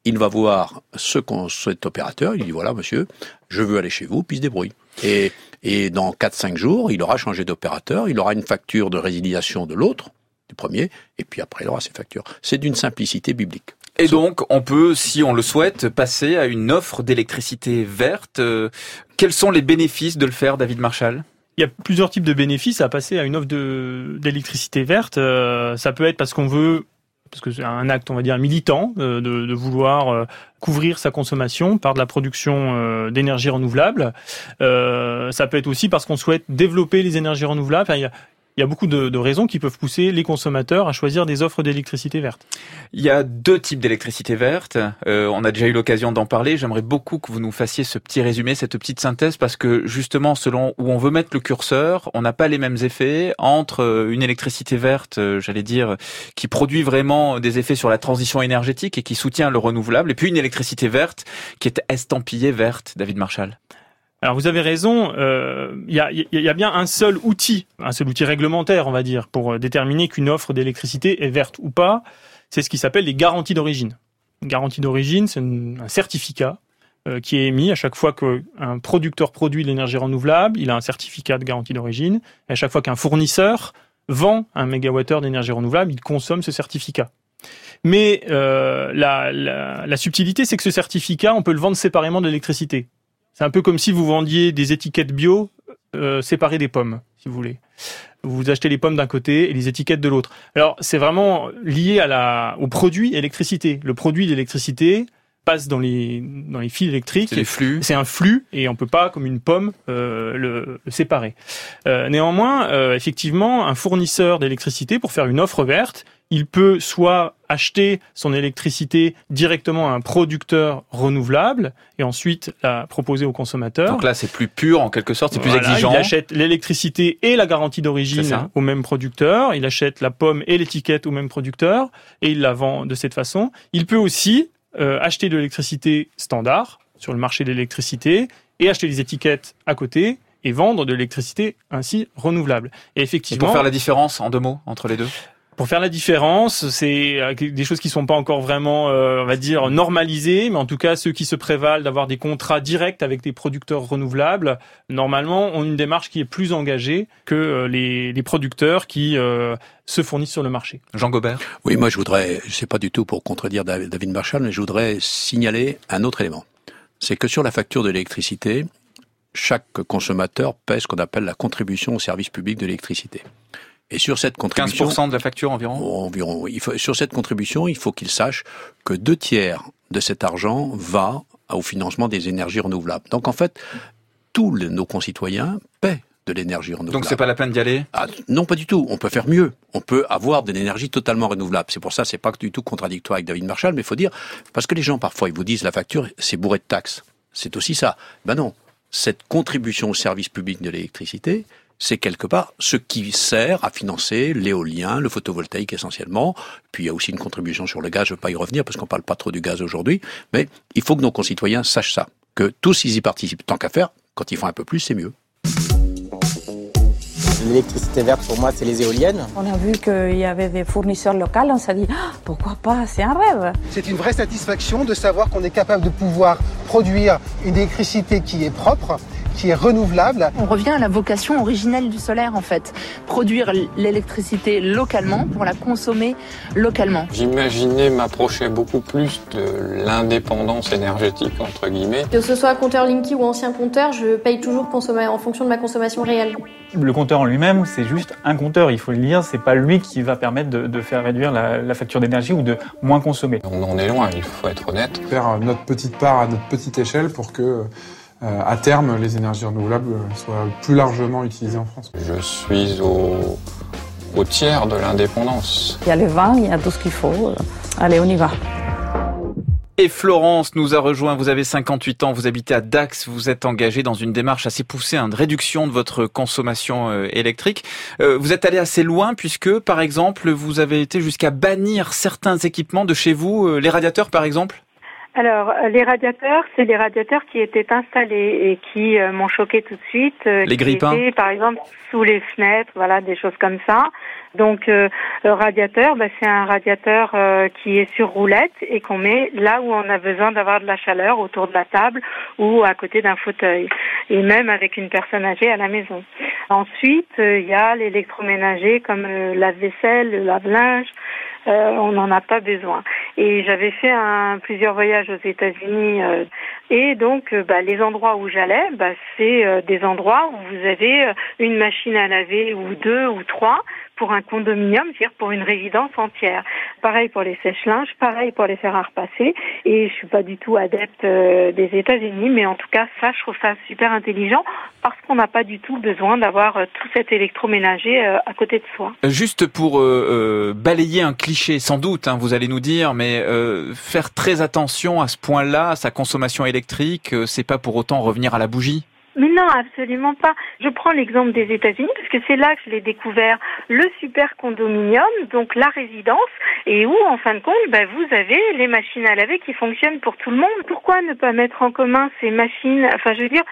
il va voir ce cet opérateur, il dit voilà monsieur, je veux aller chez vous, puis il se débrouille. Et, et dans 4-5 jours, il aura changé d'opérateur, il aura une facture de résiliation de l'autre, du premier, et puis après il aura ses factures. C'est d'une simplicité biblique. Et donc, on peut, si on le souhaite, passer à une offre d'électricité verte. Euh, quels sont les bénéfices de le faire, David Marshall? Il y a plusieurs types de bénéfices à passer à une offre d'électricité verte. Euh, ça peut être parce qu'on veut parce que c'est un acte, on va dire, militant, euh, de, vouloir couvrir sa consommation par de la production d'énergie renouvelable. ça peut être aussi parce qu'on souhaite développer les énergies renouvelables. Il y a beaucoup de, raisons qui peuvent pousser les consommateurs à choisir des offres d'électricité verte. Il y a deux types d'électricité verte. Euh, on a déjà eu l'occasion d'en parler. J'aimerais beaucoup que vous nous fassiez ce petit résumé, cette petite synthèse, parce que justement, selon où on veut mettre le curseur, on n'a pas les mêmes effets entre euh, une électricité verte, euh, j'allais dire, qui produit vraiment des effets sur la transition énergétique et qui soutient le renouvelable, et puis une électricité verte qui est estampillée verte, David Marshall. Alors vous avez raison, euh, il y, a, bien un seul outil, un seul outil réglementaire, on va dire, pour déterminer qu'une offre d'électricité est verte ou pas. C'est ce qui s'appelle les garanties d'origine. Une garantie d'origine, c'est un certificat euh, qui est émis à chaque fois qu'un producteur produit de l'énergie renouvelable, il a un certificat de garantie d'origine. À chaque fois qu'un fournisseur vend un mégawattheure d'énergie renouvelable, il consomme ce certificat. Mais euh, la, la, la, subtilité, c'est que ce certificat, on peut le vendre séparément de l'électricité. C'est un peu comme si vous vendiez des étiquettes bio euh, séparées des pommes, si vous voulez. Vous achetez les pommes d'un côté et les étiquettes de l'autre. Alors, c'est vraiment lié à la, au produit électricité. Le produit d'électricité, passe dans les dans les fils électriques. C'est flux. C'est un flux et on peut pas, comme une pomme, euh, le, séparer. Euh, néanmoins, euh, effectivement, un fournisseur d'électricité pour faire une offre verte, il peut soit acheter son électricité directement à un producteur renouvelable et ensuite la proposer au consommateur. Donc là, c'est plus pur en quelque sorte, c'est plus exigeant. Il achète l'électricité et la garantie d'origine au même producteur. Il achète la pomme et l'étiquette au même producteur et il la vend de cette façon. Il peut aussi euh, acheter de l'électricité standard sur le marché de l'électricité et acheter des étiquettes à côté et vendre de l'électricité ainsi renouvelable. Et effectivement. pour faire la différence en deux mots entre les deux? Pour faire la différence, c'est euh, des choses qui sont pas encore vraiment, euh, on va dire, normalisées, mais en tout cas, ceux qui se prévalent d'avoir des contrats directs avec des producteurs renouvelables, normalement, ont une démarche qui est plus engagée que euh, les, les producteurs qui se fournissent sur le marché. Jean Gobert Oui, moi je voudrais, je sais pas du tout pour contredire David Marshall, mais je voudrais signaler un autre élément. C'est que sur la facture de l'électricité, chaque consommateur paie ce qu'on appelle la contribution au service public de l'électricité. Et sur cette contribution, 15% de la facture environ? Environ. Il faut, sur cette contribution, il faut qu'il sache que deux tiers de cet argent va au financement des énergies renouvelables. Donc en fait, tous nos concitoyens paient de l'énergie renouvelable. Donc c'est pas la peine d'y aller? Ah, Non, pas du tout. On peut faire mieux. On peut avoir de l'énergie totalement renouvelable. C'est pour ça, c'est pas du tout contradictoire avec David Marshall, mais il faut dire parce que les gens parfois ils vous disent la facture c'est bourré de taxes. C'est aussi ça. Ben non. Cette contribution au service public de l'électricité, c'est quelque part ce qui sert à financer l'éolien, le photovoltaïque essentiellement. Puis il y a aussi une contribution sur le gaz, je ne vais pas y revenir parce qu'on parle pas trop du gaz aujourd'hui, mais il faut que nos concitoyens sachent ça, que tous ils y participent. Tant qu'à faire, quand ils font un peu plus, c'est mieux. L'électricité verte, pour moi, c'est les éoliennes. On a vu qu'il y avait des fournisseurs locaux, on s'est dit, ah, pourquoi pas, c'est un rêve. C'est une vraie satisfaction de savoir qu'on est capable de pouvoir produire une électricité qui est propre qui est renouvelable. On revient à la vocation originelle du solaire en fait, produire l'électricité localement pour la consommer localement. J'imaginais m'approcher beaucoup plus de l'indépendance énergétique entre guillemets. Que ce soit compteur Linky ou ancien compteur, je paye toujours en fonction de ma consommation réelle. Le compteur en lui-même, c'est juste un compteur, il faut le dire, c'est pas lui qui va permettre de, faire réduire la, facture d'énergie ou de moins consommer. On en est loin, il faut être honnête. Faire notre petite part à notre petite échelle pour que à terme, les énergies renouvelables soient plus largement utilisées en France. Je suis au, au tiers de l'indépendance. Il y a le vent, il y a tout ce qu'il faut. Allez, on y va. Et Florence nous a rejoint, vous avez 58 ans, vous habitez à Dax, vous êtes engagé dans une démarche assez poussée hein, de réduction de votre consommation euh, électrique. Euh, vous êtes allé assez loin puisque, par exemple, vous avez été jusqu'à bannir certains équipements de chez vous, les radiateurs par exemple? Alors, euh, les radiateurs, c'est les radiateurs qui étaient installés et qui euh, m'ont choqué tout de suite. Euh, les grippins Par exemple, sous les fenêtres, voilà, des choses comme ça. Donc, le radiateur, bah, c'est un radiateur qui est sur roulette et qu'on met là où on a besoin d'avoir de la chaleur, autour de la table ou à côté d'un fauteuil. Et même avec une personne âgée à la maison. Ensuite, il y a l'électroménager comme la vaisselle, le lave-linge, euh, on n'en a pas besoin. Et j'avais fait un, plusieurs voyages aux États-Unis euh, et donc euh, bah, les endroits où j'allais, bah, c'est des endroits où vous avez une machine à laver ou deux ou trois pour un condominium, c'est-à-dire pour une résidence entière. Pareil pour les sèches-linges, pareil pour les fer à repasser. Et je suis pas du tout adepte euh, des États-Unis, mais en tout cas, ça, je trouve ça super intelligent parce qu'on n'a pas du tout besoin d'avoir euh, tout cet électroménager euh, à côté de soi. Juste pour balayer un cliché, sans doute, hein, vous allez nous dire, mais faire très attention à ce point-là, à sa consommation électrique, c'est pas pour autant revenir à la bougie. Mais non, absolument pas. Je prends l'exemple des États-Unis parce que c'est là que je l'ai découvert, le super condominium, donc la résidence, et où, en fin de compte, bah, vous avez les machines à laver qui fonctionnent pour tout le monde. Pourquoi ne pas mettre en commun ces machines? Enfin, je veux dire,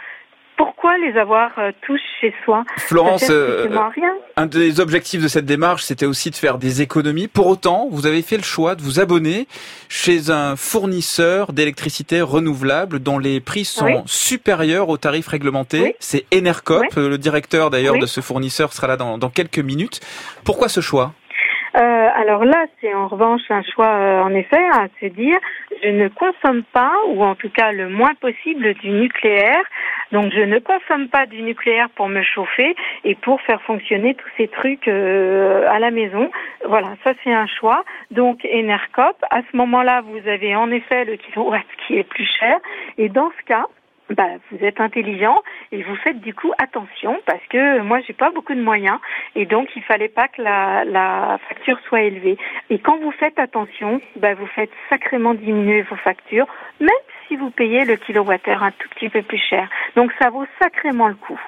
pourquoi les avoir euh, tous chez soi? Florence, euh, rien. un des objectifs de cette démarche, c'était aussi de faire des économies. Pour autant, vous avez fait le choix de vous abonner chez un fournisseur d'électricité renouvelable dont les prix sont supérieurs aux tarifs réglementés. C'est Enercop. Le directeur d'ailleurs de ce fournisseur sera là dans, dans quelques minutes. Pourquoi ce choix? Euh, alors là, c'est en revanche un choix, euh, en effet, à se dire, je ne consomme pas, ou en tout cas le moins possible, du nucléaire. Donc je ne consomme pas du nucléaire pour me chauffer et pour faire fonctionner tous ces trucs euh, à la maison. Voilà, ça c'est un choix. Donc Enercop, à ce moment-là, vous avez en effet le kilowatt qui est plus cher. Et dans ce cas, bah, vous êtes intelligent et vous faites du coup attention parce que moi j'ai pas beaucoup de moyens et donc il fallait pas que la, la facture soit élevée. Et quand vous faites attention, bah, vous faites sacrément diminuer vos factures, même si vous payez le kilowattheure un tout petit peu plus cher. Donc ça vaut sacrément le coup.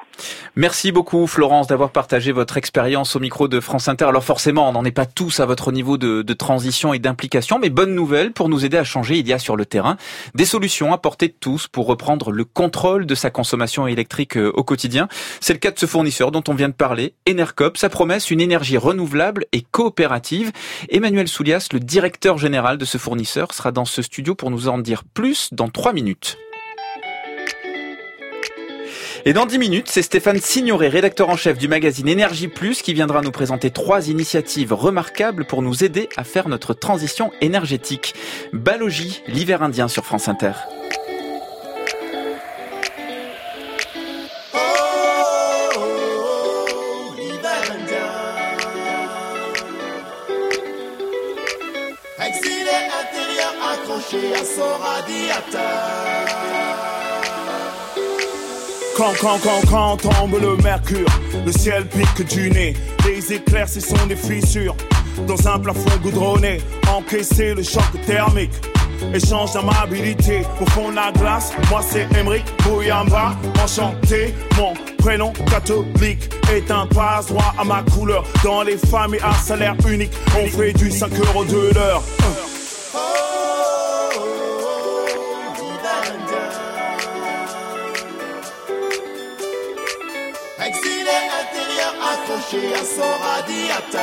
Merci beaucoup Florence d'avoir partagé votre expérience au micro de France Inter. Alors forcément, on n'en est pas tous à votre niveau de, transition et d'implication, mais bonne nouvelle pour nous aider à changer, il y a sur le terrain des solutions à portée de tous pour reprendre le contrôle de sa consommation électrique euh, au quotidien. C'est le cas de ce fournisseur dont on vient de parler, Enercop. Sa promesse, une énergie renouvelable et coopérative. Emmanuel Soulias, le directeur général de ce fournisseur, sera dans ce studio pour nous en dire plus dans trois minutes. Et dans 10 minutes, c'est Stéphane Signoret, rédacteur en chef du magazine Énergie Plus, qui viendra nous présenter trois initiatives remarquables pour nous aider à faire notre transition énergétique. Balogie, l'hiver indien sur France Inter. Radiateur. Quand, quand, quand, quand tombe le mercure, le ciel pique du nez, les éclairs, ce sont des fissures. Dans un plafond goudronné, encaisser le choc thermique. Échange d'amabilité au fond de la glace. Moi c'est Emric Bouyamba, enchanté. Mon prénom catholique est un passe droit à ma couleur. Dans les familles à salaire unique, on fait du 5 euros de l'heure. Son radiateur.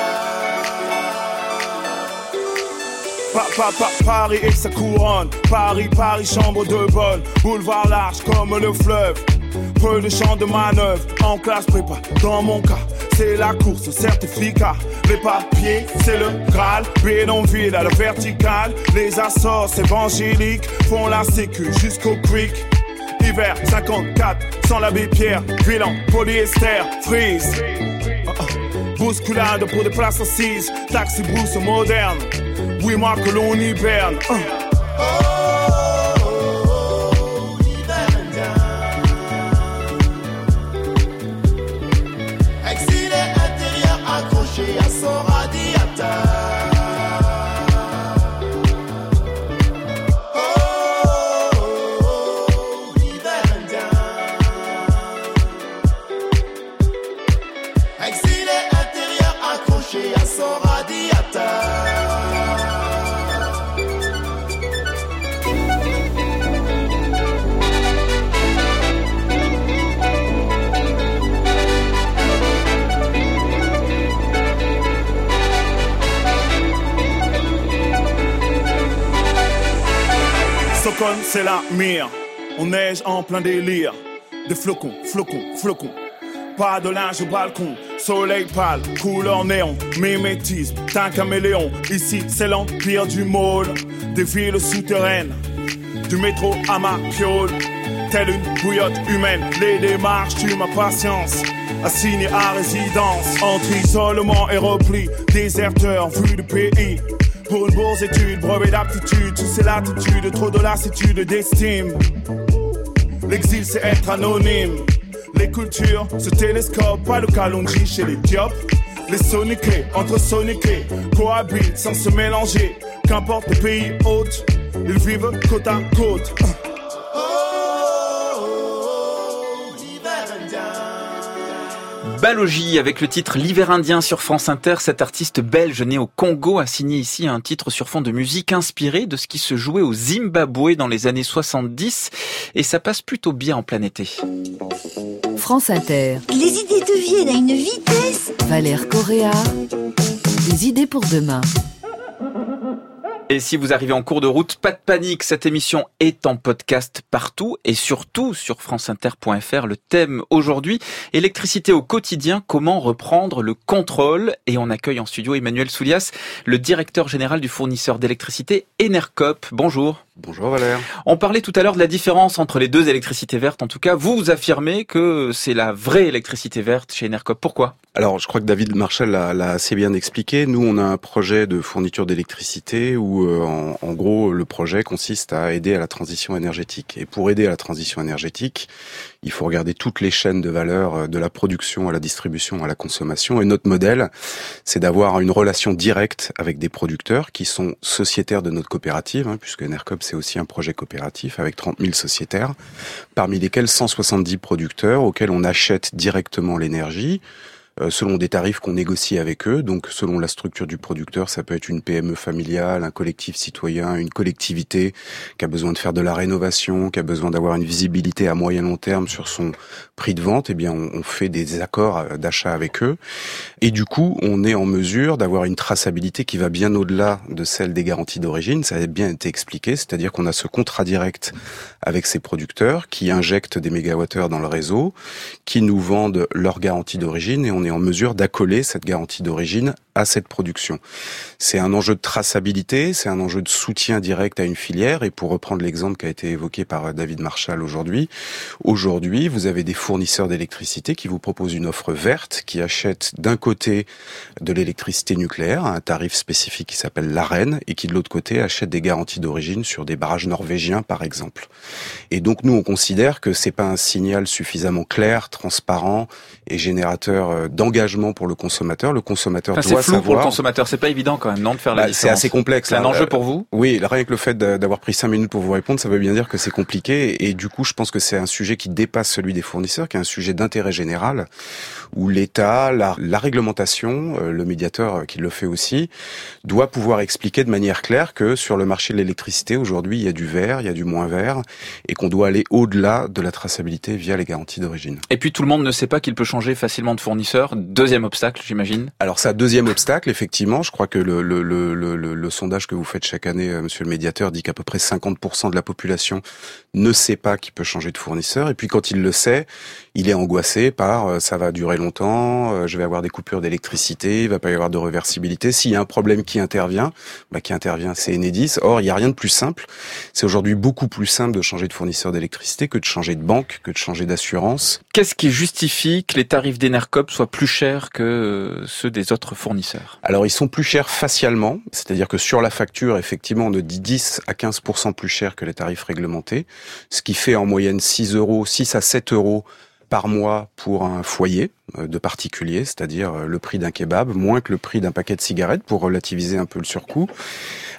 Pa, pa, Paris et sa couronne, Paris, Paris, chambre de bonne, boulevard large comme le fleuve. Peu de champs de manœuvre, en classe prépa, dans mon cas, c'est la course, certificat. Les papiers, c'est le Graal, ville à la verticale. Les assorts évangéliques font la sécu jusqu'au creek. Hiver 54, sans l'abbé Pierre, bilan polyester, freeze. Bousculade pour des places assises, taxi brousse moderne. Oui, moi que l'on hiberne. C'est la mire. On neige en plein délire. Des flocons, flocons, flocons. Pas de linge au balcon, soleil pâle, couleur néon, mimétisme, d'un caméléon. Ici, c'est l'empire du môle, des villes souterraines, du métro à ma piole. Telle une bouillotte humaine, les démarches tuent ma patience. Assigné à résidence, entre isolement et repli, déserteur vu du pays. Pour une bourse étude, brevet d'aptitude, c'est l'attitude, trop de lassitude d'estime. L'exil c'est être anonyme. Les cultures se télescopent, pas le calonji chez les diopes. Les soniqués, entre soniqués, cohabitent sans se mélanger. Qu'importe les pays hôtes, ils vivent côte à côte. Balogie avec le titre L'hiver indien sur France Inter. Cet artiste belge né au Congo a signé ici un titre sur fond de musique inspiré de ce qui se jouait au Zimbabwe dans les années 70 et ça passe plutôt bien en plein été. France Inter. Les idées deviennent à une vitesse. Valère Correa. Des idées pour demain. Et si vous arrivez en cours de route, pas de panique, cette émission est en podcast partout et surtout sur franceinter.fr. Le thème aujourd'hui, électricité au quotidien, comment reprendre le contrôle? Et on accueille en studio Emmanuel Soulias, le directeur général du fournisseur d'électricité Enercop. Bonjour. Bonjour Valère. On parlait tout à l'heure de la différence entre les deux électricités vertes. En tout cas, vous, vous affirmez que c'est la vraie électricité verte chez Enercop. Pourquoi? Alors, je crois que David Marshall l'a assez bien expliqué. Nous, on a un projet de fourniture d'électricité où, euh, en, en, gros, le projet consiste à aider à la transition énergétique. Et pour aider à la transition énergétique, il faut regarder toutes les chaînes de valeur, euh, de la production à la distribution à la consommation. Et notre modèle, c'est d'avoir une relation directe avec des producteurs qui sont sociétaires de notre coopérative, hein, puisque Enercop c'est aussi un projet coopératif avec 30 000 sociétaires, parmi lesquels 170 producteurs auxquels on achète directement l'énergie selon des tarifs qu'on négocie avec eux. Donc selon la structure du producteur, ça peut être une PME familiale, un collectif citoyen, une collectivité qui a besoin de faire de la rénovation, qui a besoin d'avoir une visibilité à moyen long terme sur son prix de vente. Eh bien, on, fait des accords euh, d'achat avec eux. Et du coup, on est en mesure d'avoir une traçabilité qui va bien au-delà de celle des garanties d'origine. Ça a bien été expliqué, c'est-à-dire qu'on a ce contrat direct avec ces producteurs qui injectent des mégawattheures dans le réseau, qui nous vendent leur garantie d'origine et on en mesure d'accoler cette garantie d'origine à cette production. C'est un enjeu de traçabilité, c'est un enjeu de soutien direct à une filière. Et pour reprendre l'exemple qui a été évoqué par David Marshall aujourd'hui, aujourd'hui, vous avez des fournisseurs d'électricité qui vous proposent une offre verte, qui achètent d'un côté de l'électricité nucléaire à un tarif spécifique qui s'appelle l'AREN, et qui de l'autre côté achètent des garanties d'origine sur des barrages norvégiens, par exemple. Et donc nous, on considère que c'est pas un signal suffisamment clair, transparent et générateur euh, d'engagement pour le consommateur. Le consommateur doit flou pour le consommateur. C'est pas évident quand même, non, de faire la bah, C'est assez complexe. C'est un enjeu pour vous? Oui, rien que le fait d'avoir pris cinq minutes pour vous répondre, ça veut bien dire que c'est compliqué. Et du coup, je pense que c'est un sujet qui dépasse celui des fournisseurs, qui est un sujet d'intérêt général, où l'État, la, la, réglementation, euh, le médiateur euh, qui le fait aussi, doit pouvoir expliquer de manière claire que sur le marché de l'électricité, aujourd'hui, il y a du vert, il y a du moins vert, et qu'on doit aller au-delà de la traçabilité via les garanties d'origine. Et puis tout le monde ne sait pas qu'il peut changer facilement de fournisseur. Deuxième obstacle, j'imagine. Alors ça, deuxième obstacle, effectivement. Je crois que le, le, le, le, sondage que vous faites chaque année, euh, Monsieur le médiateur, dit qu'à peu près 50% de la population ne sait pas qu'il peut changer de fournisseur. Et puis quand il le sait, il est angoissé par euh, ça va durer longtemps, euh, je vais avoir des coupures d'électricité, il va pas y avoir de reversibilité. S'il y a un problème qui intervient, bah, qui intervient, c'est Enedis. Or, il n'y a rien de plus simple. C'est aujourd'hui beaucoup plus simple de changer de fournisseur d'électricité que de changer de banque, que de changer d'assurance. Qu'est-ce qui justifie que les tarifs d'Enercop soient plus chers que ceux des autres fournisseurs? Alors ils sont plus chers facialement, c'est-à-dire que sur la facture, effectivement, on ne dit 10 à 15% plus cher que les tarifs réglementés, ce qui fait en moyenne 6 euros, 6 à 7 euros par mois pour un foyer euh, de particulier, c'est-à-dire euh, le prix d'un kebab, moins que le prix d'un paquet de cigarettes pour relativiser un peu le surcoût.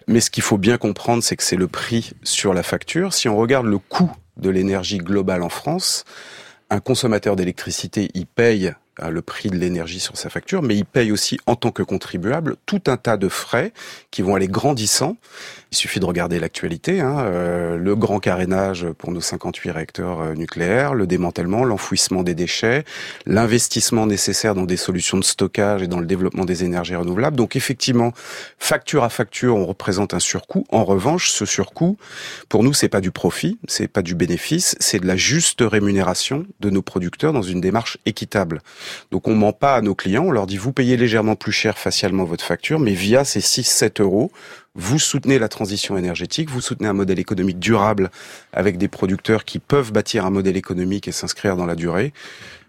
Mais ce qu'il faut bien comprendre, c'est que c'est le prix sur la facture. Si on regarde le coût de l'énergie globale en France, un consommateur d'électricité y paye le prix de l'énergie sur sa facture, mais il paye aussi en tant que contribuable tout un tas de frais qui vont aller grandissant. Il suffit de regarder l'actualité, hein, euh, le grand carénage pour nos 58 réacteurs euh, nucléaires, le démantèlement, l'enfouissement des déchets, l'investissement nécessaire dans des solutions de stockage et dans le développement des énergies renouvelables. Donc effectivement, facture à facture, on représente un surcoût. En revanche, ce surcoût, pour nous, c'est pas du profit, c'est pas du bénéfice, c'est de la juste rémunération de nos producteurs dans une démarche équitable. Donc on ment pas à nos clients, on leur dit vous payez légèrement plus cher facialement votre facture, mais via ces 6-7 euros, vous soutenez la transition énergétique, vous soutenez un modèle économique durable avec des producteurs qui peuvent bâtir un modèle économique et s'inscrire dans la durée.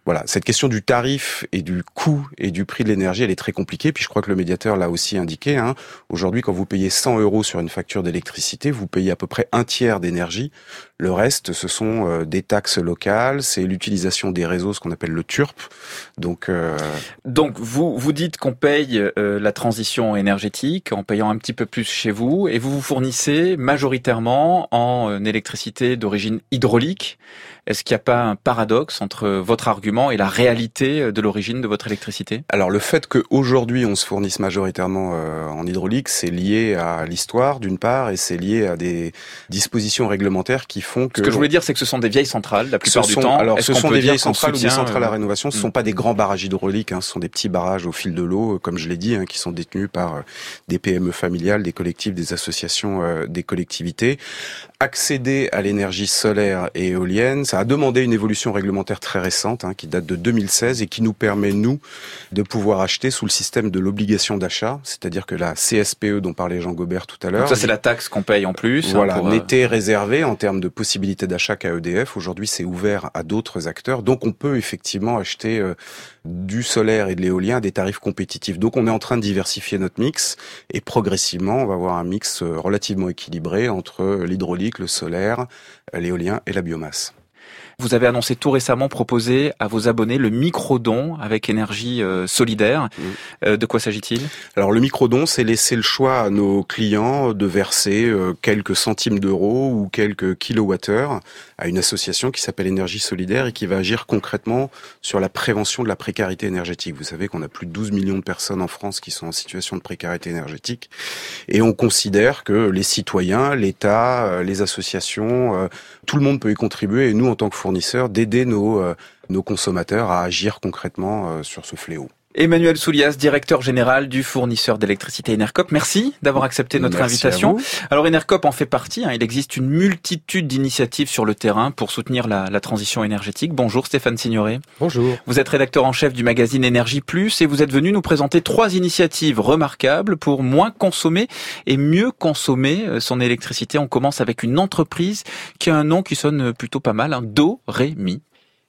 Voilà, cette question du tarif et du coût et du prix de l'énergie, elle est très compliquée. Puis je crois que le médiateur l'a aussi indiqué. Hein. Aujourd'hui, quand vous payez 100 euros sur une facture d'électricité, vous payez à peu près un tiers d'énergie. Le reste, ce sont euh, des taxes locales, c'est l'utilisation des réseaux, ce qu'on appelle le TURP. Donc, euh... donc vous vous dites qu'on paye euh, la transition énergétique en payant un petit peu plus chez vous, et vous vous fournissez majoritairement en euh, électricité d'origine hydraulique. Est-ce qu'il n'y a pas un paradoxe entre votre argument et la réalité de l'origine de votre électricité? Alors le fait qu'aujourd'hui on se fournisse majoritairement euh, en hydraulique, c'est lié à l'histoire d'une part et c'est lié à des dispositions réglementaires qui font que... Ce que je voulais dire, c'est que ce sont des vieilles centrales la plupart ce du sont, temps. Alors ce sont des vieilles centrales ou des centrales à euh, rénovation. Ce ne sont pas des grands barrages hydrauliques, hein, ce sont des petits barrages au fil de l'eau, euh, comme je l'ai dit, hein, qui sont détenus par euh, des PME familiales, des collectifs, des associations, euh, des collectivités. Accéder à l'énergie solaire et éolienne, ça a demandé une évolution réglementaire très récente, hein, qui date de 2016 et qui nous permet, nous, de pouvoir acheter sous le système de l'obligation d'achat, c'est-à-dire que la CSPE dont parlait Jean Gobert tout à l'heure. Ça, c'est la taxe qu'on paye en plus. Voilà, hein, pour, n'était réservé en termes de possibilité d'achat qu'à EDF. Aujourd'hui, c'est ouvert à d'autres acteurs. Donc, on peut effectivement acheter euh, du solaire et de l'éolien à des tarifs compétitifs. Donc, on est en train de diversifier notre mix et progressivement, on va avoir un mix euh, relativement équilibré entre l'hydraulique, le solaire, l'éolien et la biomasse. Vous avez annoncé tout récemment proposer à vos abonnés le micro-don avec énergie euh, solidaire. Euh, de quoi s'agit-il? Alors le micro-don, c'est laisser le choix à nos clients de verser euh, quelques centimes d'euros ou quelques kilowattheures à une association qui s'appelle Énergie Solidaire et qui va agir concrètement sur la prévention de la précarité énergétique. Vous savez qu'on a plus de 12 millions de personnes en France qui sont en situation de précarité énergétique et on considère que les citoyens, l'État, les associations, tout le monde peut y contribuer et nous en tant que d'aider nos, nos consommateurs à agir concrètement sur ce fléau. Emmanuel Soulias, directeur général du fournisseur d'électricité Enercop. Merci d'avoir accepté notre Merci invitation. Alors Enercop en fait partie. Hein. Il existe une multitude d'initiatives sur le terrain pour soutenir la, la, transition énergétique. Bonjour Stéphane Signoret. Bonjour. Vous êtes rédacteur en chef du magazine Énergie Plus et vous êtes venu nous présenter trois initiatives remarquables pour moins consommer et mieux consommer son électricité. On commence avec une entreprise qui a un nom qui sonne plutôt pas mal, hein. Do Ré Mi.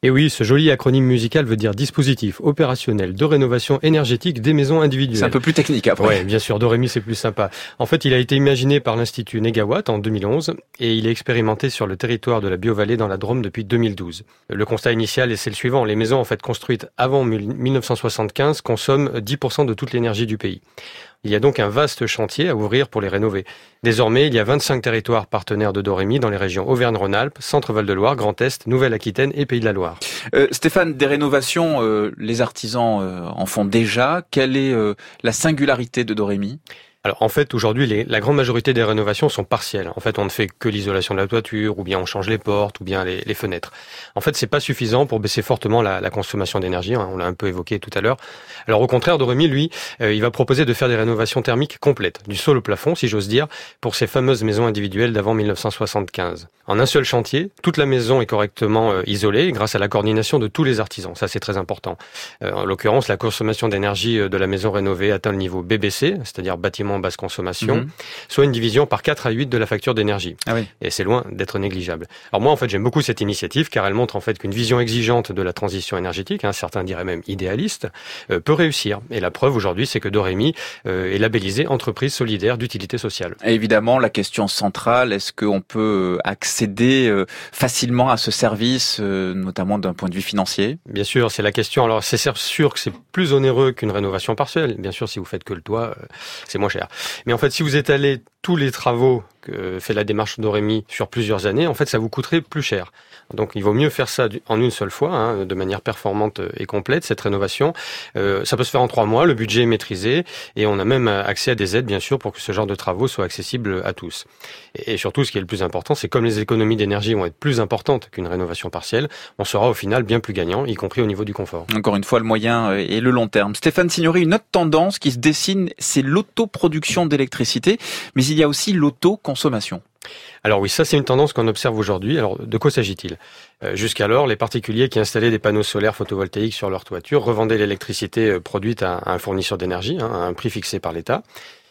Et oui, ce joli acronyme musical veut dire dispositif opérationnel de rénovation énergétique des maisons individuelles. C'est un peu plus technique après. Oui, bien sûr, Dorémy c'est plus sympa. En fait, il a été imaginé par l'Institut Negawatt en 2011 et il est expérimenté sur le territoire de la Biovallée dans la Drôme depuis 2012. Le constat initial, c'est le suivant, les maisons en fait construites avant 1975 consomment 10% de toute l'énergie du pays. Il y a donc un vaste chantier à ouvrir pour les rénover. Désormais, il y a 25 territoires partenaires de Dorémy dans les régions Auvergne-Rhône-Alpes, Centre-Val de Loire, Grand Est, Nouvelle-Aquitaine et Pays de la Loire. Euh, Stéphane, des rénovations, euh, les artisans euh, en font déjà. Quelle est la singularité de Dorémy? Alors en fait, aujourd'hui, la grande majorité des rénovations sont partielles. En fait, on ne fait que l'isolation de la toiture, ou bien on change les portes, ou bien les, les fenêtres. En fait, c'est pas suffisant pour baisser fortement la, la consommation d'énergie. Hein, on l'a un peu évoqué tout à l'heure. Alors au contraire, Doremi, lui, euh, il va proposer de faire des rénovations thermiques complètes, du sol au plafond, si j'ose dire, pour ces fameuses maisons individuelles d'avant 1975. En un seul chantier, toute la maison est correctement euh, isolée grâce à la coordination de tous les artisans. Ça, c'est très important. Euh, en l'occurrence, la consommation d'énergie de la maison rénovée atteint le niveau BBC, c'est-à-dire bâtiment basse consommation, mmh. soit une division par 4 à 8 de la facture d'énergie. Ah oui. Et c'est loin d'être négligeable. Alors moi, en fait, j'aime beaucoup cette initiative car elle montre en fait qu'une vision exigeante de la transition énergétique, hein, certains diraient même idéaliste, euh, peut réussir. Et la preuve aujourd'hui, c'est que Dorémy euh, est labellisée entreprise solidaire d'utilité sociale. Et évidemment, la question centrale, est-ce qu'on peut accéder euh, facilement à ce service, euh, notamment d'un point de vue financier? Bien sûr, c'est la question. Alors c'est sûr que c'est plus onéreux qu'une rénovation partielle. Bien sûr, si vous faites que le toit, euh, c'est moins cher. Mais en fait, si vous étalez tous les travaux que fait la démarche Dorémy sur plusieurs années, en fait, ça vous coûterait plus cher. Donc, il vaut mieux faire ça en une seule fois, hein, de manière performante et complète, cette rénovation. Euh, ça peut se faire en trois mois, le budget est maîtrisé, et on a même accès à des aides, bien sûr, pour que ce genre de travaux soit accessible à tous. Et, surtout, ce qui est le plus important, c'est comme les économies d'énergie vont être plus importantes qu'une rénovation partielle, on sera au final bien plus gagnant, y compris au niveau du confort. Encore une fois, le moyen et le long terme. Stéphane Signori, une autre tendance qui se dessine, c'est l'autoproduction d'électricité, mais il y a aussi l'autoconsommation. Alors oui, ça c'est une tendance qu'on observe aujourd'hui. Alors de quoi s'agit-il? Euh, Jusqu'alors, les particuliers qui installaient des panneaux solaires photovoltaïques sur leur toiture revendaient l'électricité euh, produite à un fournisseur d'énergie, hein, à un prix fixé par l'État.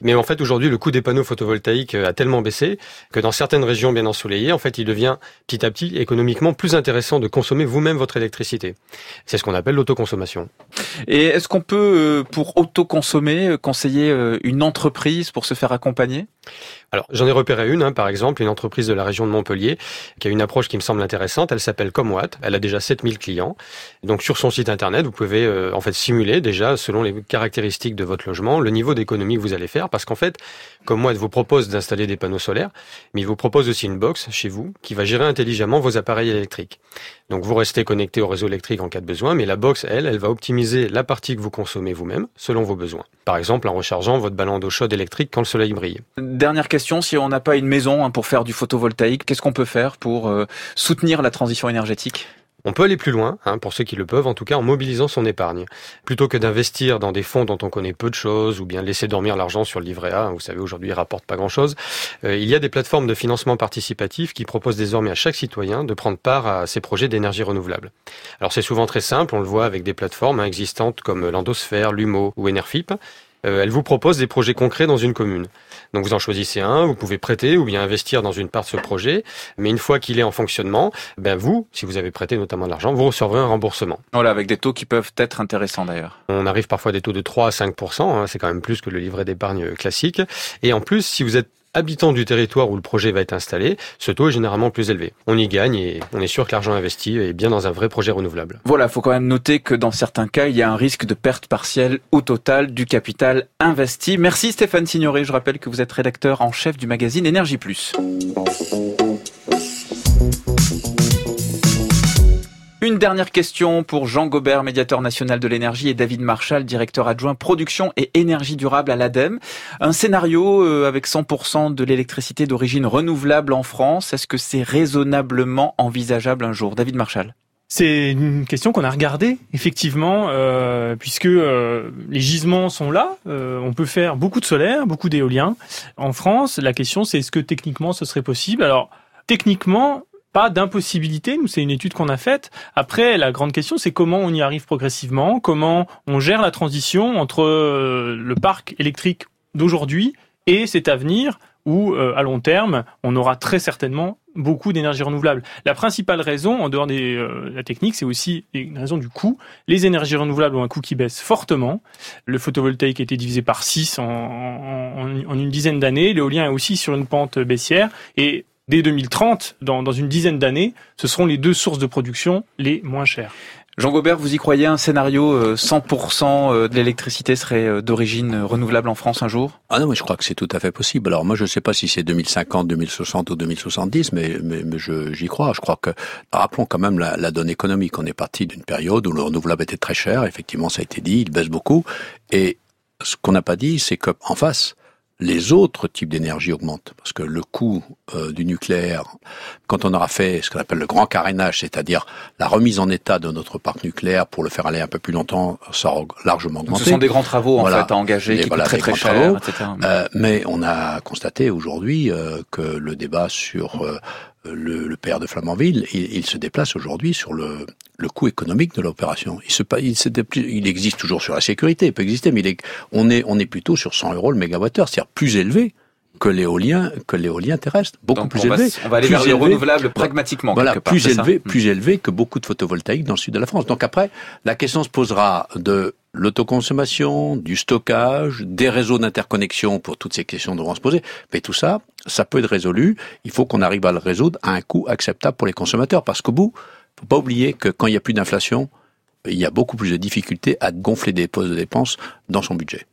Mais en fait, aujourd'hui, le coût des panneaux photovoltaïques a tellement baissé que dans certaines régions bien ensoleillées, en fait, il devient petit à petit économiquement plus intéressant de consommer vous-même votre électricité. C'est ce qu'on appelle l'autoconsommation. Et est-ce qu'on peut, euh, pour autoconsommer, conseiller une entreprise pour se faire accompagner? Alors, j'en ai repéré une, hein, par exemple, une entreprise de la région de Montpellier qui a une approche qui me semble intéressante. Elle s'appelle Comwatt. Elle a déjà 7000 clients. Donc sur son site internet, vous pouvez euh, en fait simuler déjà selon les caractéristiques de votre logement le niveau d'économie que vous allez faire parce qu'en fait, Comwatt vous propose d'installer des panneaux solaires, mais il vous propose aussi une box chez vous qui va gérer intelligemment vos appareils électriques. Donc vous restez connecté au réseau électrique en cas de besoin, mais la box, elle, elle va optimiser la partie que vous consommez vous-même selon vos besoins. Par exemple, en rechargeant votre ballon d'eau chaude électrique quand le soleil brille. Dernière question, si on n'a pas une maison hein, pour faire du photovoltaïque, qu'est-ce qu'on peut faire pour euh, soutenir la transition énergétique? On peut aller plus loin, hein, pour ceux qui le peuvent, en tout cas en mobilisant son épargne. Plutôt que d'investir dans des fonds dont on connaît peu de choses, ou bien laisser dormir l'argent sur le livret A, hein, vous savez aujourd'hui il rapporte pas grand-chose, euh, il y a des plateformes de financement participatif qui proposent désormais à chaque citoyen de prendre part à ces projets d'énergie renouvelable. Alors c'est souvent très simple, on le voit avec des plateformes hein, existantes comme l'Endosphère, l'UMO ou Enerfip. Euh, elles vous proposent des projets concrets dans une commune. Donc vous en choisissez un, vous pouvez prêter ou bien investir dans une part de ce projet, mais une fois qu'il est en fonctionnement, ben vous, si vous avez prêté notamment de l'argent, vous recevrez un remboursement. Voilà, avec des taux qui peuvent être intéressants d'ailleurs. On arrive parfois à des taux de 3 à 5 hein, c'est quand même plus que le livret d'épargne classique. Et en plus, si vous êtes habitants du territoire où le projet va être installé, ce taux est généralement plus élevé. On y gagne et on est sûr que l'argent investi est bien dans un vrai projet renouvelable. Voilà, il faut quand même noter que dans certains cas, il y a un risque de perte partielle ou totale du capital investi. Merci Stéphane Signoret, je rappelle que vous êtes rédacteur en chef du magazine Énergie Plus. Dernière question pour Jean Gobert, médiateur national de l'énergie, et David Marchal, directeur adjoint production et énergie durable à l'ADEME. Un scénario euh, avec 100% de l'électricité d'origine renouvelable en France, est-ce que c'est raisonnablement envisageable un jour? David Marchal c'est une question qu'on a regardée, effectivement, euh, puisque euh, les gisements sont là. on peut faire beaucoup de solaire, beaucoup d'éolien. En France, la question, c'est est-ce que techniquement ce serait possible? Alors, techniquement, pas d'impossibilité. Nous, c'est une étude qu'on a faite. Après, la grande question, c'est comment on y arrive progressivement, comment on gère la transition entre euh, le parc électrique d'aujourd'hui et cet avenir où, euh, à long terme, on aura très certainement beaucoup d'énergie renouvelable. La principale raison, en dehors de euh, la technique, c'est aussi une raison du coût. Les énergies renouvelables ont un coût qui baisse fortement. Le photovoltaïque a été divisé par 6 en, une dizaine d'années. L'éolien est aussi sur une pente baissière. Et dès 2030, dans, dans une dizaine d'années, ce seront les deux sources de production les moins chères. Jean Gobert, vous y croyez un scénario 100% euh, euh, de l'électricité serait euh, d'origine renouvelable en France un jour? Ah non, mais je crois que c'est tout à fait possible. Alors moi, je ne sais pas si c'est 2050, 2060 ou 2070, mais, mais, mais j'y crois. Je crois que rappelons quand même la, la donne économique. On est parti d'une période où le renouvelable était très cher. Effectivement, ça a été dit, il baisse beaucoup. Et ce qu'on n'a pas dit, c'est qu'en face, les autres types d'énergie augmentent. Parce que le coût euh, du nucléaire, quand on aura fait ce qu'on appelle le grand carénage, c'est-à-dire la remise en état de notre parc nucléaire pour le faire aller un peu plus longtemps, ça aura largement augmenté. ce sont des grands travaux en fait à engager, qui très très cher, etc. Euh, mais on a constaté aujourd'hui euh, que le débat sur le, le, père de Flamanville, il, se déplace aujourd'hui sur le, coût économique de l'opération. Il, se, il, il existe toujours sur la sécurité, il peut exister, mais il est, on, est, on est plutôt sur 100 euros le mégawattheure, c'est-à-dire plus élevé que l'éolien que l'éolien terrestre, beaucoup plus élevé. on va aller vers le renouvelable pragmatiquement. Voilà, plus élevé, plus élevé que beaucoup de photovoltaïques dans le sud de la France. Donc après, la question se posera de l'autoconsommation, du stockage, des réseaux d'interconnexion pour toutes ces questions devront se poser. Mais tout ça, ça peut être résolu. Il faut qu'on arrive à le résoudre à un coût acceptable pour les consommateurs, parce qu'au bout, faut pas oublier que quand il n'y a plus d'inflation, il y a beaucoup plus de difficultés à gonfler des postes de dépenses dans son budget.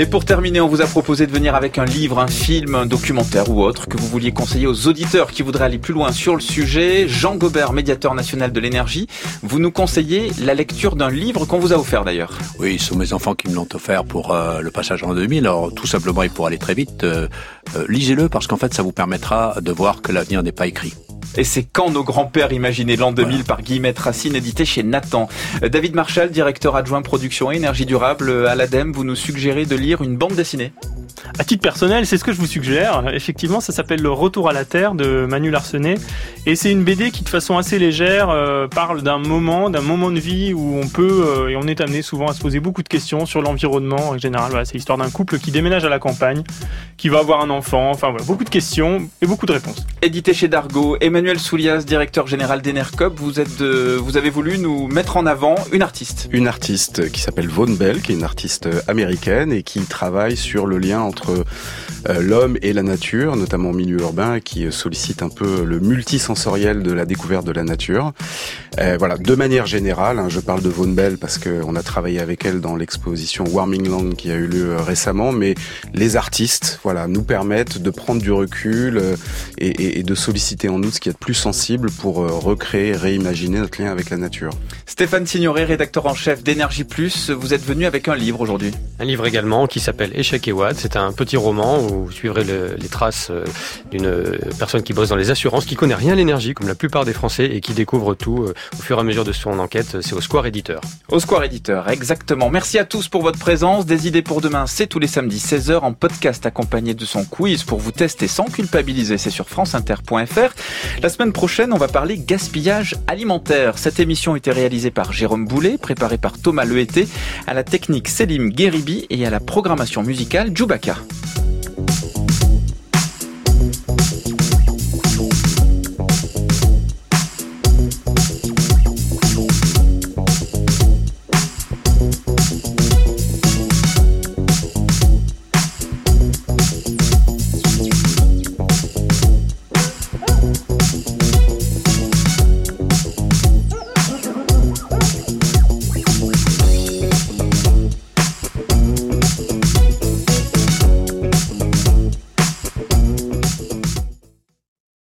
Et pour terminer, on vous a proposé de venir avec un livre, un film, un documentaire ou autre que vous vouliez conseiller aux auditeurs qui voudraient aller plus loin sur le sujet. Jean Gobert, médiateur national de l'énergie, vous nous conseillez la lecture d'un livre qu'on vous a offert d'ailleurs. Oui, ce sont mes enfants qui me l'ont offert pour euh, le passage en 2000. Alors tout simplement, et pour aller très vite, euh, euh, lisez-le parce qu'en fait, ça vous permettra de voir que l'avenir n'est pas écrit. Et c'est quand nos grands-pères imaginaient l'an 2000 par Guillemette Racine, édité chez Nathan. David Marshall, directeur adjoint production et énergie durable à l'ADEME, vous nous suggérez de lire une bande dessinée À titre personnel, c'est ce que je vous suggère. Effectivement, ça s'appelle Le Retour à la Terre de Manu Larsenet. Et c'est une BD qui, de façon assez légère, euh, parle d'un moment, d'un moment de vie où on peut, euh, et on est amené souvent à se poser beaucoup de questions sur l'environnement en général. Voilà, c'est l'histoire d'un couple qui déménage à la campagne, qui va avoir un enfant. Enfin, voilà, beaucoup de questions et beaucoup de réponses. Édité chez Dargo, Emmanuel Soulias, directeur général d'Enercop, vous êtes, de- vous avez voulu nous mettre en avant une artiste. Une artiste qui s'appelle Vaughn Bell, qui est une artiste américaine et qui travaille sur le lien entre euh, l'homme et la nature, notamment au milieu urbain, qui sollicite un peu le multisensoriel de la découverte de la nature. Euh, voilà, de manière générale, hein, je parle de Vaughn Bell parce qu'on a travaillé avec elle dans l'exposition Warming Land qui a eu lieu euh, récemment, mais les artistes, voilà, nous permettent de prendre du recul et, et- et de solliciter en nous ce qu'il y a de plus sensible pour recréer, réimaginer notre lien avec la nature. Stéphane Signoret, rédacteur en chef d'Énergie Plus, vous êtes venu avec un livre aujourd'hui. Un livre également qui s'appelle Échec et Watt. C'est un petit roman où vous suivrez le- les traces euh, d'une euh, personne qui bosse dans les assurances, qui connaît rien à l'énergie, comme la plupart des Français, et qui découvre tout euh, au fur et à mesure de son enquête. C'est au Square Éditeur. Au Square Éditeur, exactement. Merci à tous pour votre présence. Des idées pour demain, c'est tous les samedis 16h en podcast accompagné de son quiz pour vous tester sans culpabiliser. C'est sur franceinter.fr. La semaine prochaine, on va parler gaspillage alimentaire. Cette émission a été réalisée par Jérôme Boulet, préparée par Thomas Lehété, à la technique Selim Guéribi et à la programmation musicale Chewbacca.